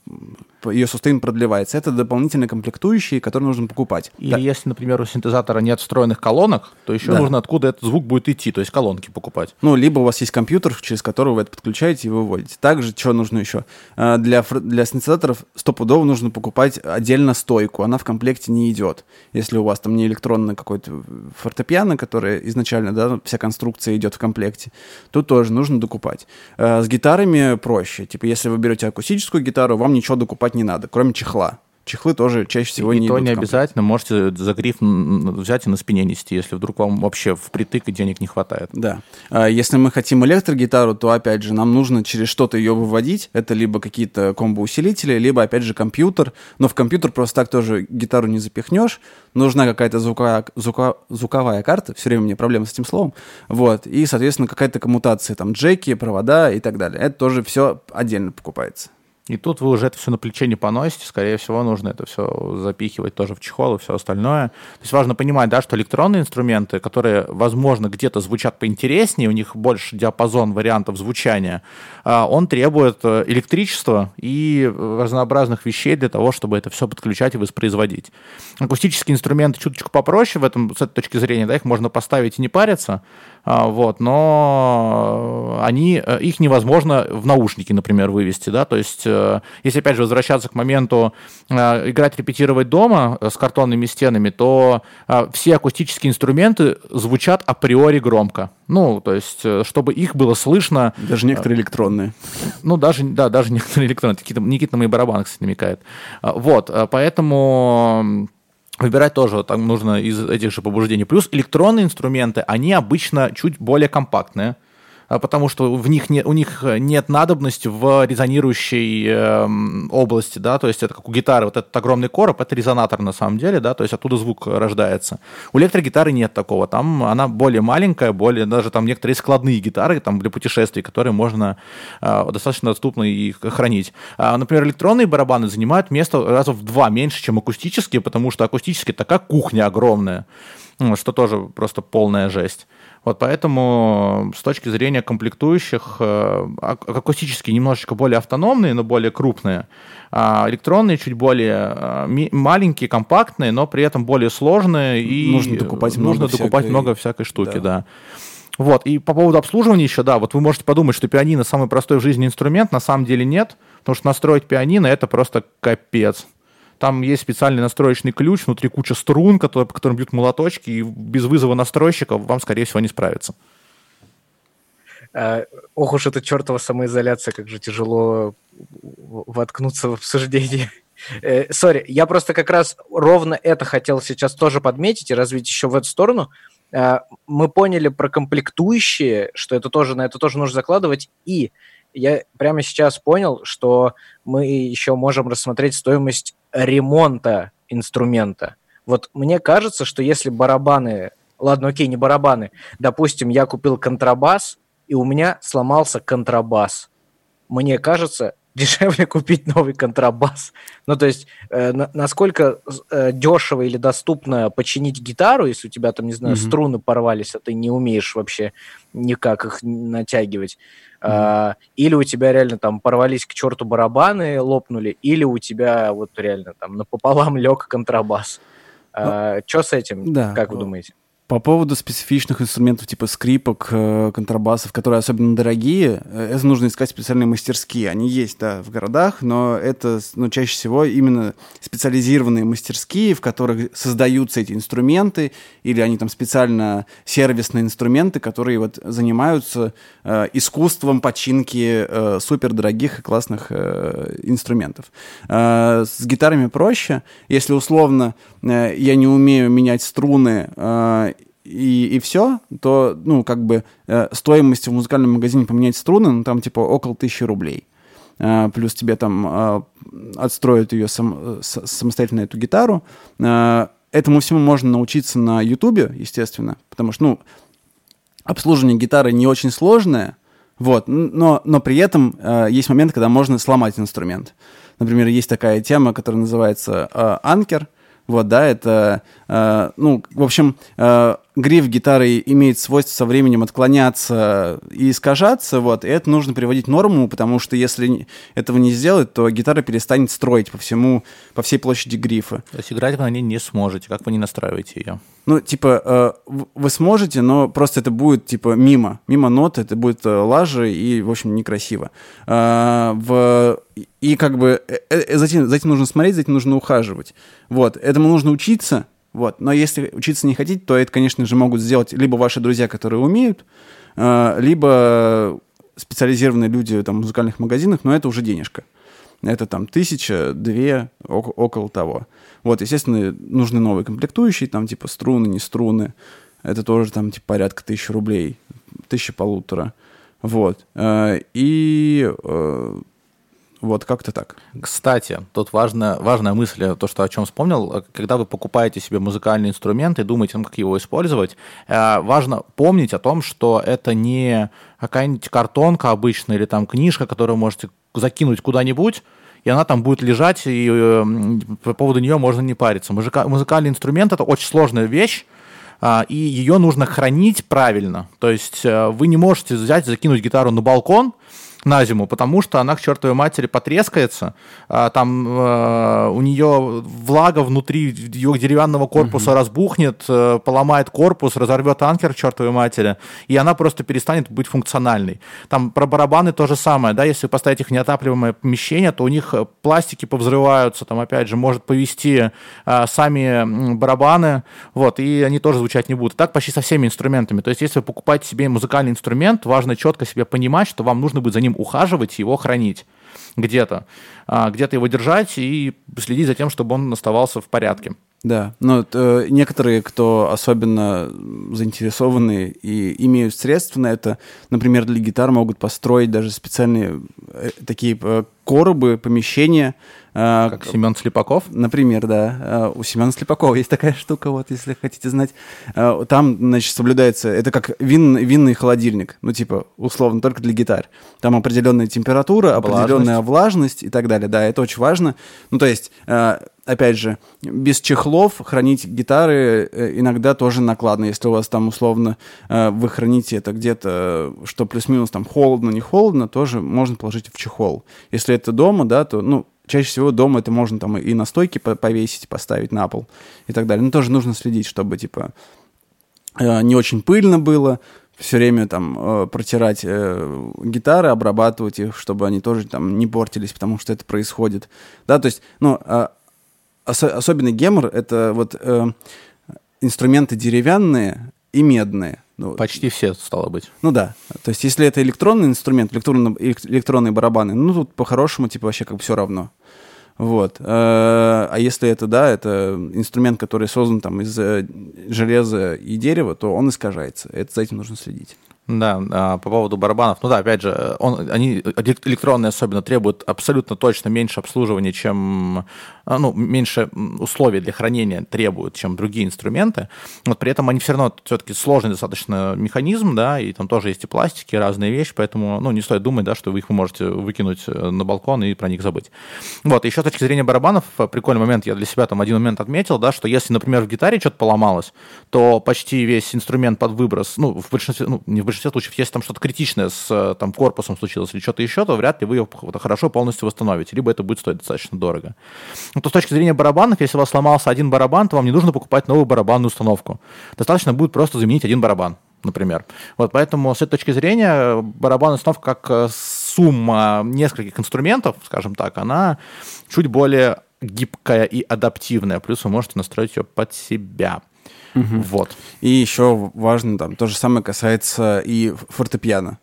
ее сустейн продлевается. Это дополнительные комплектующие, которые нужно покупать. Или да. если, например, у синтезатора нет встроенных колонок, то еще да. нужно откуда этот звук будет идти, то есть колонки покупать. Ну, либо у вас есть компьютер, через который вы это подключаете и выводите. Также, что нужно еще? А, для, для синтезаторов стопудово нужно покупать отдельно стойку, она в комплекте не идет. Если у вас там не электронный какой-то фортепиано, которое изначально, да, вся конструкция идет в комплекте, то тоже нужно докупать. Э, с гитарами проще. Типа, если вы берете акустическую гитару, вам ничего докупать не надо, кроме чехла чехлы тоже чаще всего и не то не обязательно, можете за гриф взять и на спине нести, если вдруг вам вообще впритык и денег не хватает. Да. А если мы хотим электрогитару, то, опять же, нам нужно через что-то ее выводить. Это либо какие-то комбо-усилители, либо, опять же, компьютер. Но в компьютер просто так тоже гитару не запихнешь. Нужна какая-то звуковая, звука, звуковая карта. Все время у меня проблемы с этим словом. Вот. И, соответственно, какая-то коммутация, там, джеки, провода и так далее. Это тоже все отдельно покупается. И тут вы уже это все на плече не поносите, скорее всего, нужно это все запихивать тоже в чехол и все остальное. То есть важно понимать, да, что электронные инструменты, которые, возможно, где-то звучат поинтереснее, у них больше диапазон вариантов звучания, а, он требует э, электричества и разнообразных вещей для того, чтобы это все подключать и воспроизводить. Акустические инструменты чуточку попроще в этом, с этой точки зрения, да, их можно поставить и не париться, вот, но они, э, их невозможно в наушники, например, вывести, да, то есть э, если, опять же, возвращаться к моменту э, играть, репетировать дома с картонными стенами, то все акустические инструменты звучат априори громко, ну, то есть, чтобы их было слышно... Даже некоторые электронные. Ну, даже, да, даже некоторые электронные. Никита на мои барабаны, кстати, намекает. Вот, поэтому Выбирать тоже там нужно из этих же побуждений. Плюс электронные инструменты, они обычно чуть более компактные. А, потому что в них не, у них нет надобности в резонирующей э, области, да, то есть это как у гитары, вот этот огромный короб, это резонатор на самом деле, да, то есть оттуда звук рождается. У электрогитары нет такого, там она более маленькая, более, даже там некоторые складные гитары там для путешествий, которые можно э, достаточно доступно и хранить. А, например, электронные барабаны занимают место раза в два меньше, чем акустические, потому что акустические такая кухня огромная, что тоже просто полная жесть. Вот поэтому с точки зрения комплектующих, э, акустические немножечко более автономные, но более крупные, а электронные чуть более э, маленькие, компактные, но при этом более сложные и нужно докупать нужно много докупать всякой... много всякой штуки, да. да. Вот, и по поводу обслуживания еще, да, вот вы можете подумать, что пианино самый простой в жизни инструмент, на самом деле нет, потому что настроить пианино это просто капец. Там есть специальный настроечный ключ, внутри куча струн, которые, по которым бьют молоточки, и без вызова настройщика вам, скорее всего, не справиться. А, ох уж эта чертова самоизоляция, как же тяжело воткнуться в обсуждение. Э, сори, я просто как раз ровно это хотел сейчас тоже подметить и развить еще в эту сторону. А, мы поняли про комплектующие, что это тоже, на это тоже нужно закладывать, и я прямо сейчас понял, что мы еще можем рассмотреть стоимость ремонта инструмента. Вот мне кажется, что если барабаны, ладно, окей, не барабаны, допустим, я купил контрабас, и у меня сломался контрабас. Мне кажется, дешевле купить новый контрабас. Ну, то есть, э, на, насколько э, дешево или доступно починить гитару, если у тебя там, не знаю, mm-hmm. струны порвались, а ты не умеешь вообще никак их натягивать. Mm-hmm. Э, или у тебя реально там порвались к черту барабаны, лопнули, или у тебя вот реально там напополам лег контрабас. Ну, Что с этим, да. как вы думаете? По поводу специфичных инструментов типа скрипок, э, контрабасов, которые особенно дорогие, э, это нужно искать специальные мастерские. Они есть, да, в городах, но это ну, чаще всего именно специализированные мастерские, в которых создаются эти инструменты, или они там специально сервисные инструменты, которые вот занимаются э, искусством починки э, супердорогих и классных э, инструментов. Э, с гитарами проще. Если условно э, я не умею менять струны, э, и, и все, то, ну, как бы э, стоимость в музыкальном магазине поменять струны, ну, там, типа, около тысячи рублей. Э, плюс тебе там э, отстроят ее сам, с, самостоятельно, эту гитару. Э, этому всему можно научиться на Ютубе, естественно, потому что, ну, обслуживание гитары не очень сложное, вот, но, но при этом э, есть момент, когда можно сломать инструмент. Например, есть такая тема, которая называется э, анкер. Вот, да, это, э, ну, в общем, э, гриф гитары имеет свойство со временем отклоняться и искажаться, вот, и это нужно приводить в норму, потому что если этого не сделать, то гитара перестанет строить по всему, по всей площади грифа. То есть играть вы на ней не сможете, как вы не настраиваете ее? Ну, типа, э, вы сможете, но просто это будет, типа, мимо, мимо нот, это будет э, лажа и, в общем, некрасиво. Э, в... И как бы за, этим, за этим нужно смотреть, за этим нужно ухаживать. Вот, этому нужно учиться, вот. Но если учиться не хотите, то это, конечно же, могут сделать либо ваши друзья, которые умеют, э, либо специализированные люди там, в музыкальных магазинах, но это уже денежка. Это там тысяча, две, около того. Вот, естественно, нужны новые комплектующие, там типа струны, не струны. Это тоже там типа порядка тысячи рублей, тысячи полутора. Вот. Э, и э, вот как-то так. Кстати, тут важная, важная мысль, то, что о чем вспомнил, когда вы покупаете себе музыкальный инструмент и думаете, как его использовать, э, важно помнить о том, что это не какая-нибудь картонка обычная или там книжка, которую можете закинуть куда-нибудь, и она там будет лежать, и э, по поводу нее можно не париться. Музыкальный инструмент — это очень сложная вещь, а, и ее нужно хранить правильно. То есть э, вы не можете взять, закинуть гитару на балкон — на зиму, потому что она к чертовой матери потрескается, а, там э, у нее влага внутри ее деревянного корпуса угу. разбухнет, э, поломает корпус, разорвет анкер к чертовой матери, и она просто перестанет быть функциональной. Там про барабаны то же самое, да, если поставить их в неотапливаемое помещение, то у них э, пластики повзрываются, там опять же может повести сами барабаны, вот, и они тоже звучать не будут. Так почти со всеми инструментами. То есть если вы покупаете себе музыкальный инструмент, важно четко себе понимать, что вам нужно будет за ним ухаживать, его хранить где-то, а, где-то его держать и следить за тем, чтобы он оставался в порядке. Да, но э, некоторые, кто особенно заинтересованы и имеют средства на это, например, для гитар могут построить даже специальные э, такие э, коробы, помещения, как Семен Слепаков? Например, да. А, у Семена Слепакова есть такая штука, вот, если хотите знать. А, там, значит, соблюдается... Это как вин, винный холодильник. Ну, типа, условно, только для гитар. Там определенная температура, определенная влажность и так далее. Да, это очень важно. Ну, то есть опять же, без чехлов хранить гитары э, иногда тоже накладно. Если у вас там условно вы храните это где-то, что плюс-минус там холодно, не холодно, тоже можно положить в чехол. Если это дома, да, то, ну, чаще всего дома это можно там и на стойке повесить, поставить на пол и так далее. Но тоже нужно следить, чтобы, типа, э, не очень пыльно было, все время там э, протирать э, гитары, обрабатывать их, чтобы они тоже там не портились, потому что это происходит. Да, то есть, ну, ос- особенно гемор — это вот инструменты деревянные и медные. Ну, Почти все, стало быть. Ну да. То есть, если это электронный инструмент, электронные, электронные барабаны, ну тут по-хорошему, типа, вообще как бы все равно. Вот. Э, а если это, да, это инструмент, который создан там из э, железа и дерева, то он искажается. Это за этим нужно следить. Да, а, по поводу барабанов. Ну да, опять же, он, они электронные особенно требуют абсолютно точно меньше обслуживания, чем а, ну, меньше условий для хранения требуют, чем другие инструменты. Вот при этом они все равно все-таки сложный достаточно механизм, да, и там тоже есть и пластики, и разные вещи, поэтому, ну, не стоит думать, да, что вы их можете выкинуть э, на балкон и про них забыть. Вот, еще с точки зрения барабанов, э, прикольный момент, я для себя там один момент отметил, да, что если, например, в гитаре что-то поломалось, то почти весь инструмент под выброс, ну, в большинстве, ну, не в большинстве случаев, если там что-то критичное с э, там корпусом случилось или что-то еще, то вряд ли вы его хорошо полностью восстановите, либо это будет стоить достаточно дорого. Ну, то с точки зрения барабанов, если у вас сломался один барабан, то вам не нужно покупать новую барабанную установку. Достаточно будет просто заменить один барабан например. Вот поэтому с этой точки зрения барабанная установка как э, сумма нескольких инструментов, скажем так, она чуть более гибкая и адаптивная, плюс вы можете настроить ее под себя. Угу. Вот. И еще важно, там, то же самое касается и фортепиано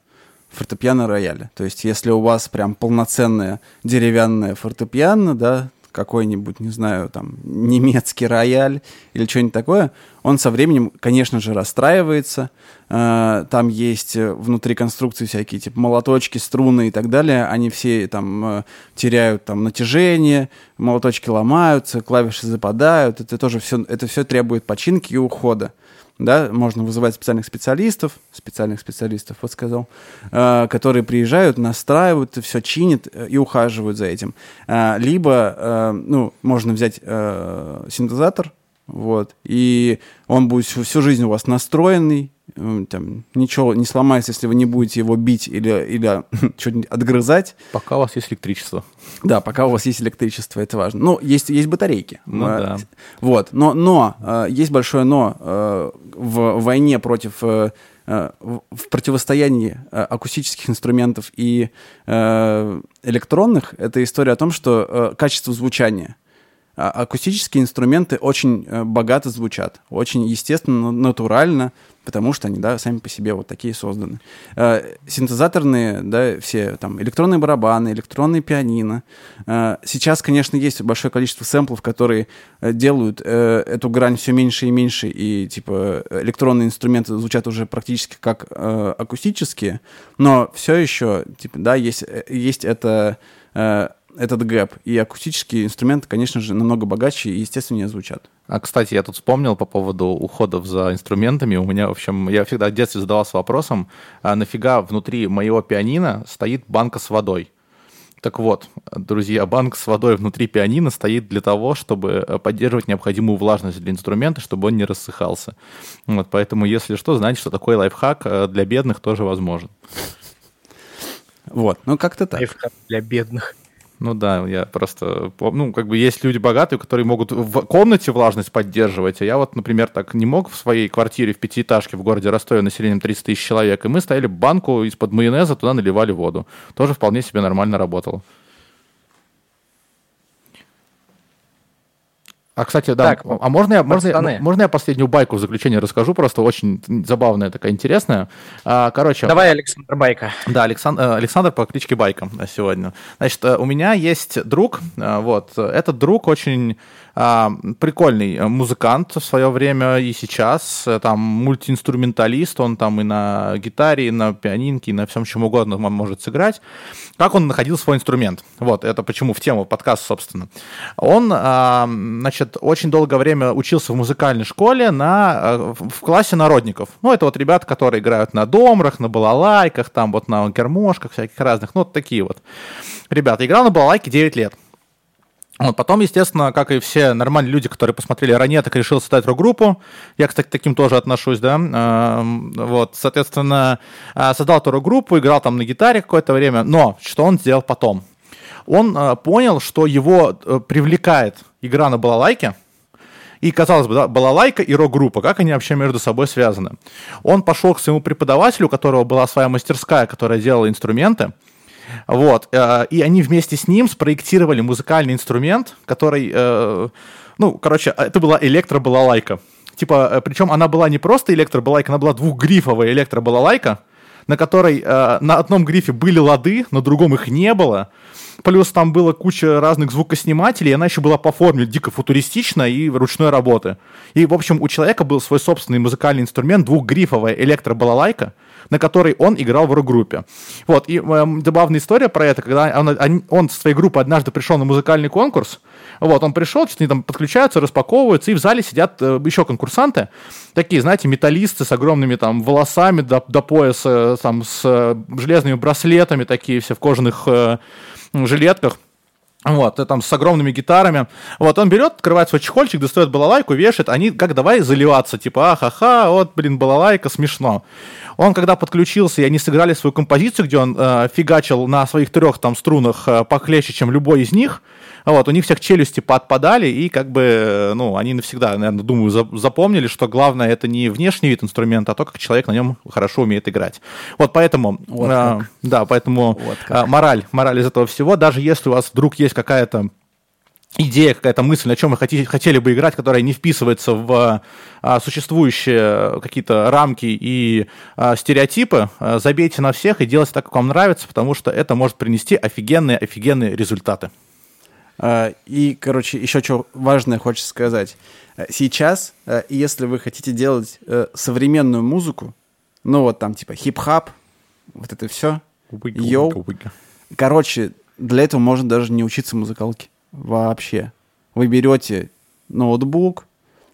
фортепиано рояля. То есть, если у вас прям полноценное деревянное фортепиано, да, какой-нибудь, не знаю, там, немецкий рояль или что-нибудь такое, он со временем, конечно же, расстраивается. Э, там есть э, внутри конструкции всякие, типа, молоточки, струны и так далее. Они все там э, теряют там натяжение, молоточки ломаются, клавиши западают. Это тоже все, это все требует починки и ухода да, можно вызывать специальных специалистов, специальных специалистов, вот сказал, э, которые приезжают, настраивают, все чинят э, и ухаживают за этим. Э, либо, э, ну, можно взять э, синтезатор, вот, и он будет всю, всю жизнь у вас настроенный, там, ничего не сломается, если вы не будете его бить или, или что-нибудь отгрызать. Пока у вас есть электричество. Да, пока у вас есть электричество, это важно. Ну, есть, есть батарейки. Ну, а, да. Вот, но, но э, есть большое но э, в войне против э, в противостоянии акустических инструментов и электронных это история о том, что качество звучания а акустические инструменты очень э, богато звучат, очень естественно, натурально, потому что они, да, сами по себе вот такие созданы. Э, синтезаторные, да, все там электронные барабаны, электронные пианино. Э, сейчас, конечно, есть большое количество сэмплов, которые делают эту грань все меньше и меньше, и типа электронные инструменты звучат уже практически как акустические, но все еще, типа, да, есть, есть это этот гэп. И акустические инструменты, конечно же, намного богаче и естественнее звучат. А, кстати, я тут вспомнил по поводу уходов за инструментами. У меня, в общем, я всегда в детстве задавался вопросом, а нафига внутри моего пианино стоит банка с водой? Так вот, друзья, банк с водой внутри пианино стоит для того, чтобы поддерживать необходимую влажность для инструмента, чтобы он не рассыхался. Вот, поэтому, если что, знаете, что такой лайфхак э, для бедных тоже возможен. Вот, ну как-то так. Лайфхак для бедных. Ну да, я просто... Ну, как бы есть люди богатые, которые могут в комнате влажность поддерживать, а я вот, например, так не мог в своей квартире в пятиэтажке в городе Ростове населением 30 тысяч человек, и мы ставили банку из-под майонеза, туда наливали воду. Тоже вполне себе нормально работало. А, кстати, да, так, а можно я, можно, я, можно я последнюю байку в заключение расскажу, просто очень забавная такая, интересная. А, короче... Давай, Александр Байка. Да, Александр, э, Александр по кличке Байка сегодня. Значит, э, у меня есть друг, э, вот, этот друг очень а, прикольный музыкант в свое время и сейчас, там мультиинструменталист, он там и на гитаре, и на пианинке, и на всем чем угодно может сыграть. Как он находил свой инструмент? Вот, это почему в тему подкаста, собственно. Он, а, значит, очень долгое время учился в музыкальной школе на, в классе народников. Ну, это вот ребята, которые играют на домрах, на балалайках, там вот на гермошках всяких разных, ну, вот такие вот ребята. Играл на балалайке 9 лет. Вот, потом, естественно, как и все нормальные люди, которые посмотрели «Ранеток», решил создать рок-группу. Я, кстати, к таким тоже отношусь, да. Вот, соответственно, а, создал эту рок-группу, играл там на гитаре какое-то время. Но что он сделал потом? Он а, понял, что его э, привлекает игра на балалайке, и, казалось бы, да, балалайка и рок-группа, как они вообще между собой связаны? Он пошел к своему преподавателю, у которого была своя мастерская, которая делала инструменты, вот. Э, и они вместе с ним спроектировали музыкальный инструмент, который, э, ну, короче, это была электробалалайка. Типа, э, причем она была не просто электробалалайка, она была двухгрифовая электробалалайка, на которой на одном грифе были лады, на другом их не было. Плюс там была куча разных звукоснимателей, и она еще была по форме дико футуристичная и ручной работы. И, в общем, у человека был свой собственный музыкальный инструмент, двухгрифовая электробалалайка, на которой он играл в рок-группе. Вот, и э, забавная история про это, когда он, он, он со своей группой однажды пришел на музыкальный конкурс, вот, он пришел, что-то они там подключаются, распаковываются, и в зале сидят э, еще конкурсанты, такие, знаете, металлисты с огромными там волосами до, до пояса, там, с э, железными браслетами, такие все в кожаных э, жилетках. Вот, там с огромными гитарами. Вот, он берет, открывает свой чехольчик, достает балалайку, вешает. Они как давай заливаться, типа, ахаха, вот, блин, балалайка, смешно. Он, когда подключился, и они сыграли свою композицию, где он э, фигачил на своих трех там струнах э, похлеще, чем любой из них, вот, у них всех челюсти подпадали, и как бы, ну, они навсегда, наверное, думаю, запомнили, что главное это не внешний вид инструмента, а то, как человек на нем хорошо умеет играть. Вот поэтому, вот э, да, поэтому вот э, мораль, мораль из этого всего, даже если у вас вдруг есть какая-то идея, какая-то мысль, на чем вы хотите, хотели бы играть, которая не вписывается в а, существующие какие-то рамки и а, стереотипы, а, забейте на всех и делайте так, как вам нравится, потому что это может принести офигенные-офигенные результаты. А, и, короче, еще что важное хочется сказать. А, сейчас, а, если вы хотите делать э, современную музыку, ну вот там типа хип-хап, вот это все, йоу, короче, для этого можно даже не учиться музыкалке вообще. Вы берете ноутбук,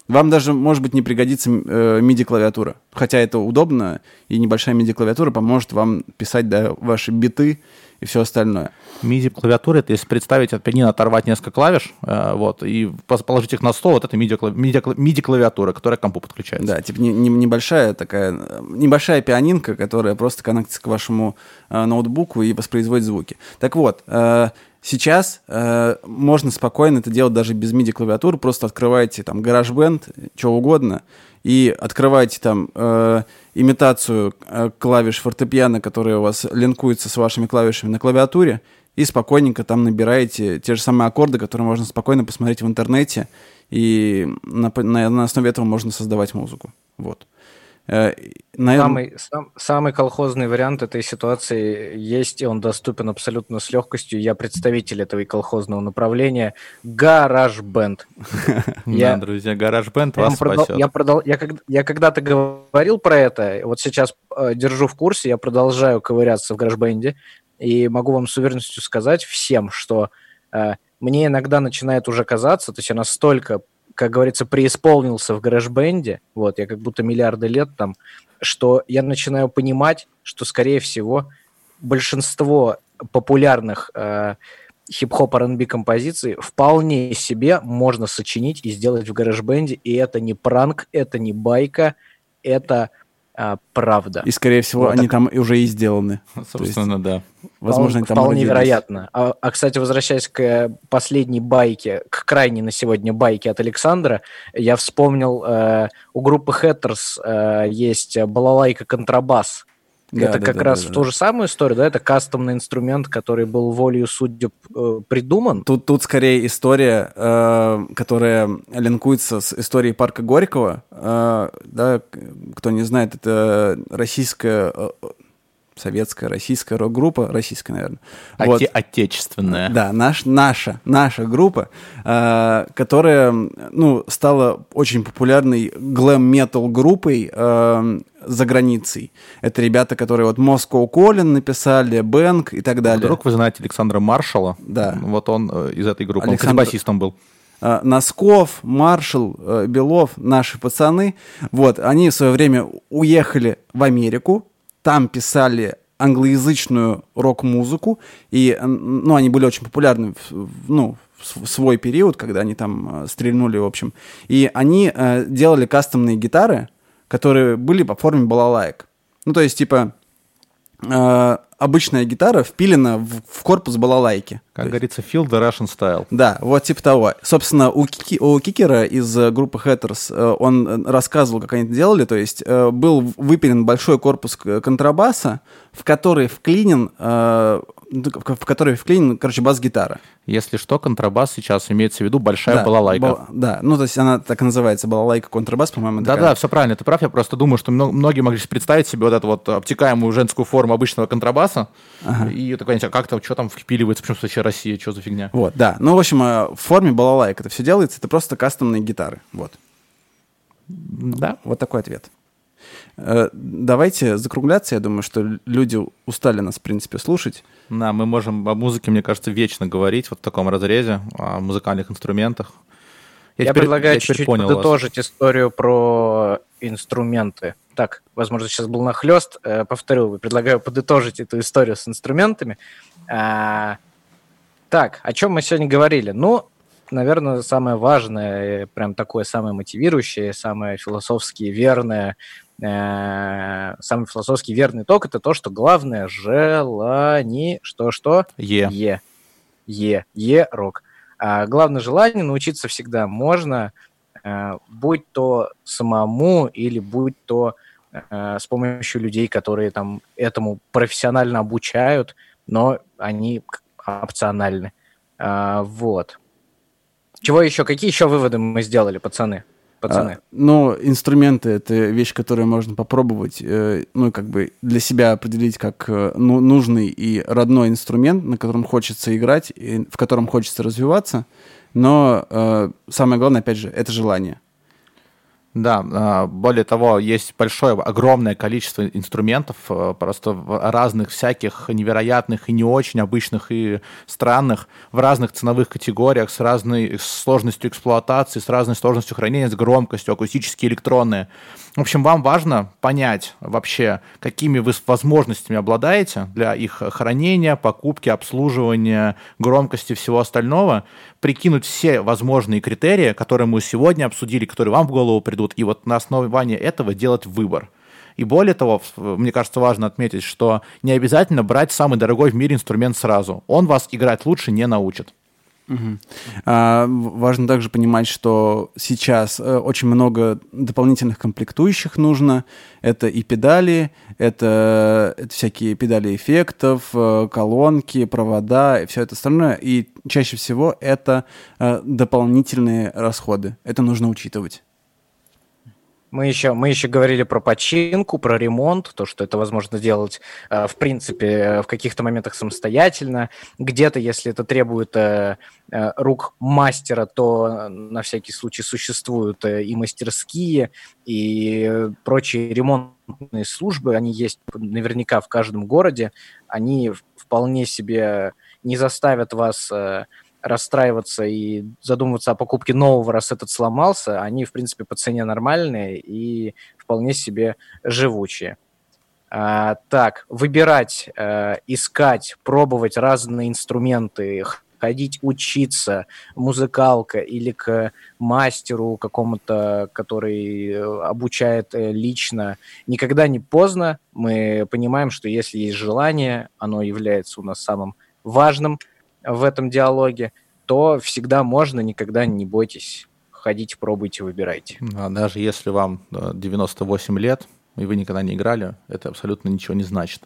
вам даже, может быть, не пригодится э, MIDI-клавиатура. Хотя это удобно, и небольшая MIDI-клавиатура поможет вам писать да, ваши биты и все остальное. MIDI-клавиатура, это если представить от пианино оторвать несколько клавиш, э, вот, и положить их на стол, вот это MIDI-клавиатура, которая к компу подключается. Да, типа не, не, небольшая такая, небольшая пианинка, которая просто коннектится к вашему э, ноутбуку и воспроизводит звуки. Так вот, э, Сейчас э, можно спокойно это делать даже без MIDI-клавиатуры, просто открываете там GarageBand, что угодно, и открываете там э, имитацию э, клавиш фортепиано, которые у вас линкуются с вашими клавишами на клавиатуре, и спокойненько там набираете те же самые аккорды, которые можно спокойно посмотреть в интернете, и на, на, на основе этого можно создавать музыку. Вот. Э, наверное... Самый, сам, самый колхозный вариант этой ситуации есть, и он доступен абсолютно с легкостью. Я представитель этого колхозного направления. Гараж Бенд. Да, друзья, Гараж Бенд вас спасет. Я когда-то говорил про это, вот сейчас э, держу в курсе, я продолжаю ковыряться в Гараж Бенде, и могу вам с уверенностью сказать всем, что э, мне иногда начинает уже казаться, то есть я настолько как говорится, преисполнился в гараж-бенде, вот, я как будто миллиарды лет там, что я начинаю понимать, что, скорее всего, большинство популярных э, хип-хоп R&B композиций вполне себе можно сочинить и сделать в гараж-бенде, и это не пранк, это не байка, это а, правда. И, скорее всего, вот они так. там уже и сделаны. Собственно, есть, да. Возможно, они там Вполне вероятно. А, а, кстати, возвращаясь к э, последней байке, к крайней на сегодня байке от Александра, я вспомнил, э, у группы Hatters э, есть балалайка контрабас. Да, это да, как да, раз да, в ту же самую историю, да? Это кастомный инструмент, который был волею судеб э, придуман. Тут, тут скорее история, э, которая линкуется с историей парка Горького. Э, да, кто не знает, это российская э, советская, российская рок-группа, российская, наверное. Оте- вот. Отечественная. Да, наш, наша, наша группа, э, которая, ну, стала очень популярной глэм-метал группой э, за границей. Это ребята, которые вот Moscow Calling написали, Бэнк и так далее. Вдруг вы знаете Александра Маршала? Да. Вот он э, из этой группы, Александр... он басистом был. Э, Носков, Маршал, э, Белов, наши пацаны, вот, они в свое время уехали в Америку, там писали англоязычную рок-музыку, и, ну, они были очень популярны, в, ну, в свой период, когда они там стрельнули, в общем. И они э, делали кастомные гитары, которые были по форме балалайк. Ну, то есть, типа, э, обычная гитара впилена в, в корпус балалайки. Как говорится, feel the Russian style. Да, вот типа того. Собственно, у, Кики, у Кикера из э, группы Hatters э, он рассказывал, как они это делали. То есть э, был выпилен большой корпус контрабаса, в который вклинен в который вклинен, короче, бас-гитара. Если что, контрабас сейчас имеется в виду большая да, балалайка. Бал, да, ну то есть она так и называется, балалайка контрабас, по-моему. Да-да, все правильно, ты прав. Я просто думаю, что многие могли представить себе вот эту вот обтекаемую женскую форму обычного контрабаса, ага. и такой, а как-то, что там впиливается, почему вообще Россия, что за фигня. Вот, да. Ну, в общем, э, в форме балалайка это все делается, это просто кастомные гитары, вот. Да. Вот такой ответ. Э, давайте закругляться. Я думаю, что люди устали нас, в принципе, слушать. Да, мы можем о музыке, мне кажется, вечно говорить вот в таком разрезе, о музыкальных инструментах. Я, я теперь, предлагаю чуть-чуть подытожить вас. историю про инструменты. Так, возможно, сейчас был нахлест. Э, повторю, предлагаю подытожить эту историю с инструментами. А, так, о чем мы сегодня говорили? Ну, наверное, самое важное, прям такое самое мотивирующее, самое философски верное, э, самый философски верный ток это то, что главное желание, что-что? Е. Е. Е. Е. Рок. А главное желание научиться всегда можно, э, будь то самому или будь то э, с помощью людей, которые там этому профессионально обучают, но они опциональны. А, вот. Чего еще? Какие еще выводы мы сделали, пацаны? Пацаны. А, ну, инструменты — это вещь, которую можно попробовать, э, ну, как бы для себя определить как э, ну, нужный и родной инструмент, на котором хочется играть, и в котором хочется развиваться. Но э, самое главное, опять же, это желание. Да, а, более того, есть большое, огромное количество инструментов, э, просто разных всяких невероятных и не очень обычных и странных, в разных ценовых категориях, с разной сложностью эксплуатации, с разной сложностью хранения, с громкостью, акустические, электронные. В общем, вам важно понять вообще, какими вы возможностями обладаете для их хранения, покупки, обслуживания, громкости, всего остального, прикинуть все возможные критерии, которые мы сегодня обсудили, которые вам в голову придут, и вот на основании этого делать выбор. И более того, мне кажется, важно отметить, что не обязательно брать самый дорогой в мире инструмент сразу. Он вас играть лучше не научит. Угу. А, важно также понимать, что сейчас э, очень много дополнительных комплектующих нужно. Это и педали, это, это всякие педали эффектов, э, колонки, провода и все это остальное. И чаще всего это э, дополнительные расходы. Это нужно учитывать. Мы еще, мы еще говорили про починку, про ремонт, то, что это возможно делать, э, в принципе, э, в каких-то моментах самостоятельно. Где-то, если это требует э, рук мастера, то на всякий случай существуют и мастерские, и прочие ремонтные службы. Они есть наверняка в каждом городе. Они вполне себе не заставят вас расстраиваться и задумываться о покупке нового, раз этот сломался, они, в принципе, по цене нормальные и вполне себе живучие. А, так, выбирать, а, искать, пробовать разные инструменты, ходить учиться, музыкалка или к мастеру какому-то, который э, обучает э, лично. Никогда не поздно. Мы понимаем, что если есть желание, оно является у нас самым важным – в этом диалоге, то всегда можно, никогда не бойтесь. Ходите, пробуйте, выбирайте. А даже если вам 98 э, лет, и вы никогда не играли, это абсолютно ничего не значит.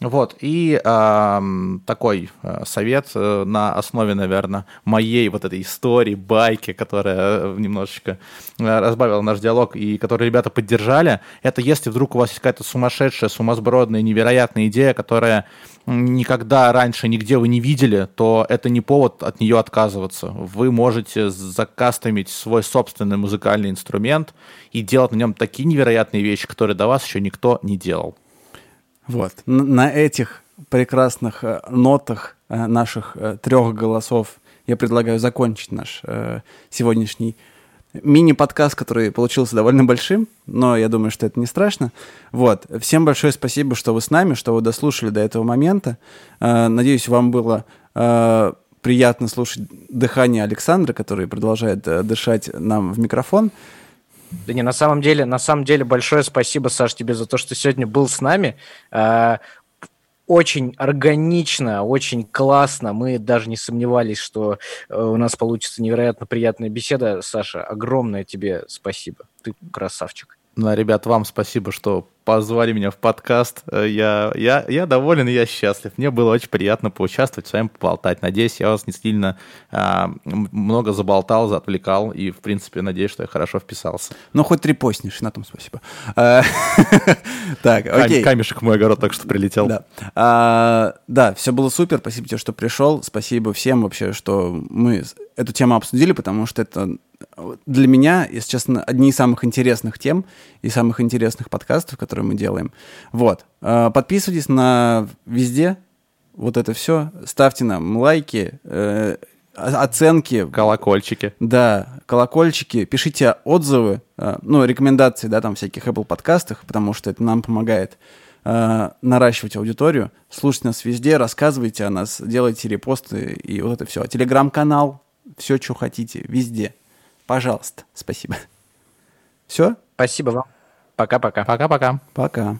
Вот, и э, такой совет э, на основе, наверное, моей вот этой истории, байки, которая э, немножечко разбавила наш диалог, и который ребята поддержали, это если вдруг у вас есть какая-то сумасшедшая, сумасбродная, невероятная идея, которая никогда раньше нигде вы не видели, то это не повод от нее отказываться. Вы можете закастомить свой собственный музыкальный инструмент и делать на нем такие невероятные вещи, которые до вас еще никто не делал. Вот. На этих прекрасных э, нотах э, наших э, трех голосов я предлагаю закончить наш сегодняшний мини-подкаст, который получился довольно большим, но я думаю, что это не страшно. Вот. Всем большое спасибо, что вы с нами, что вы дослушали до этого момента. Э, надеюсь, вам было э, приятно слушать дыхание Александра, который продолжает э, дышать нам в микрофон. Да не, на самом деле, на самом деле большое спасибо, Саш, тебе за то, что сегодня был с нами очень органично, очень классно. Мы даже не сомневались, что э, у нас получится невероятно приятная беседа. Саша, огромное тебе спасибо. Ты красавчик. Ну, а, ребят, вам спасибо, что позвали меня в подкаст. Э, я, я, я доволен и я счастлив. Мне было очень приятно поучаствовать, с вами поболтать. Надеюсь, я вас не сильно а, много заболтал, заотвлекал, и, в принципе, надеюсь, что я хорошо вписался. Ну, хоть три постнешь, на том спасибо. А, так, окей. Камешек в мой огород так что прилетел. Да, а, да все было супер. Спасибо тебе, что пришел. Спасибо всем вообще, что мы эту тему обсудили, потому что это для меня, если честно, одни из самых интересных тем и самых интересных подкастов, которые мы делаем. Вот. Э, подписывайтесь на везде, вот это все. Ставьте нам лайки, э, оценки. Колокольчики. Да, колокольчики. Пишите отзывы, э, ну, рекомендации, да, там всяких Apple подкастах, потому что это нам помогает э, наращивать аудиторию. Слушайте нас везде, рассказывайте о нас, делайте репосты и вот это все. Телеграм-канал, все, что хотите, везде. Пожалуйста, спасибо. Все? Спасибо вам. Пока-пока. Пока-пока. Пока.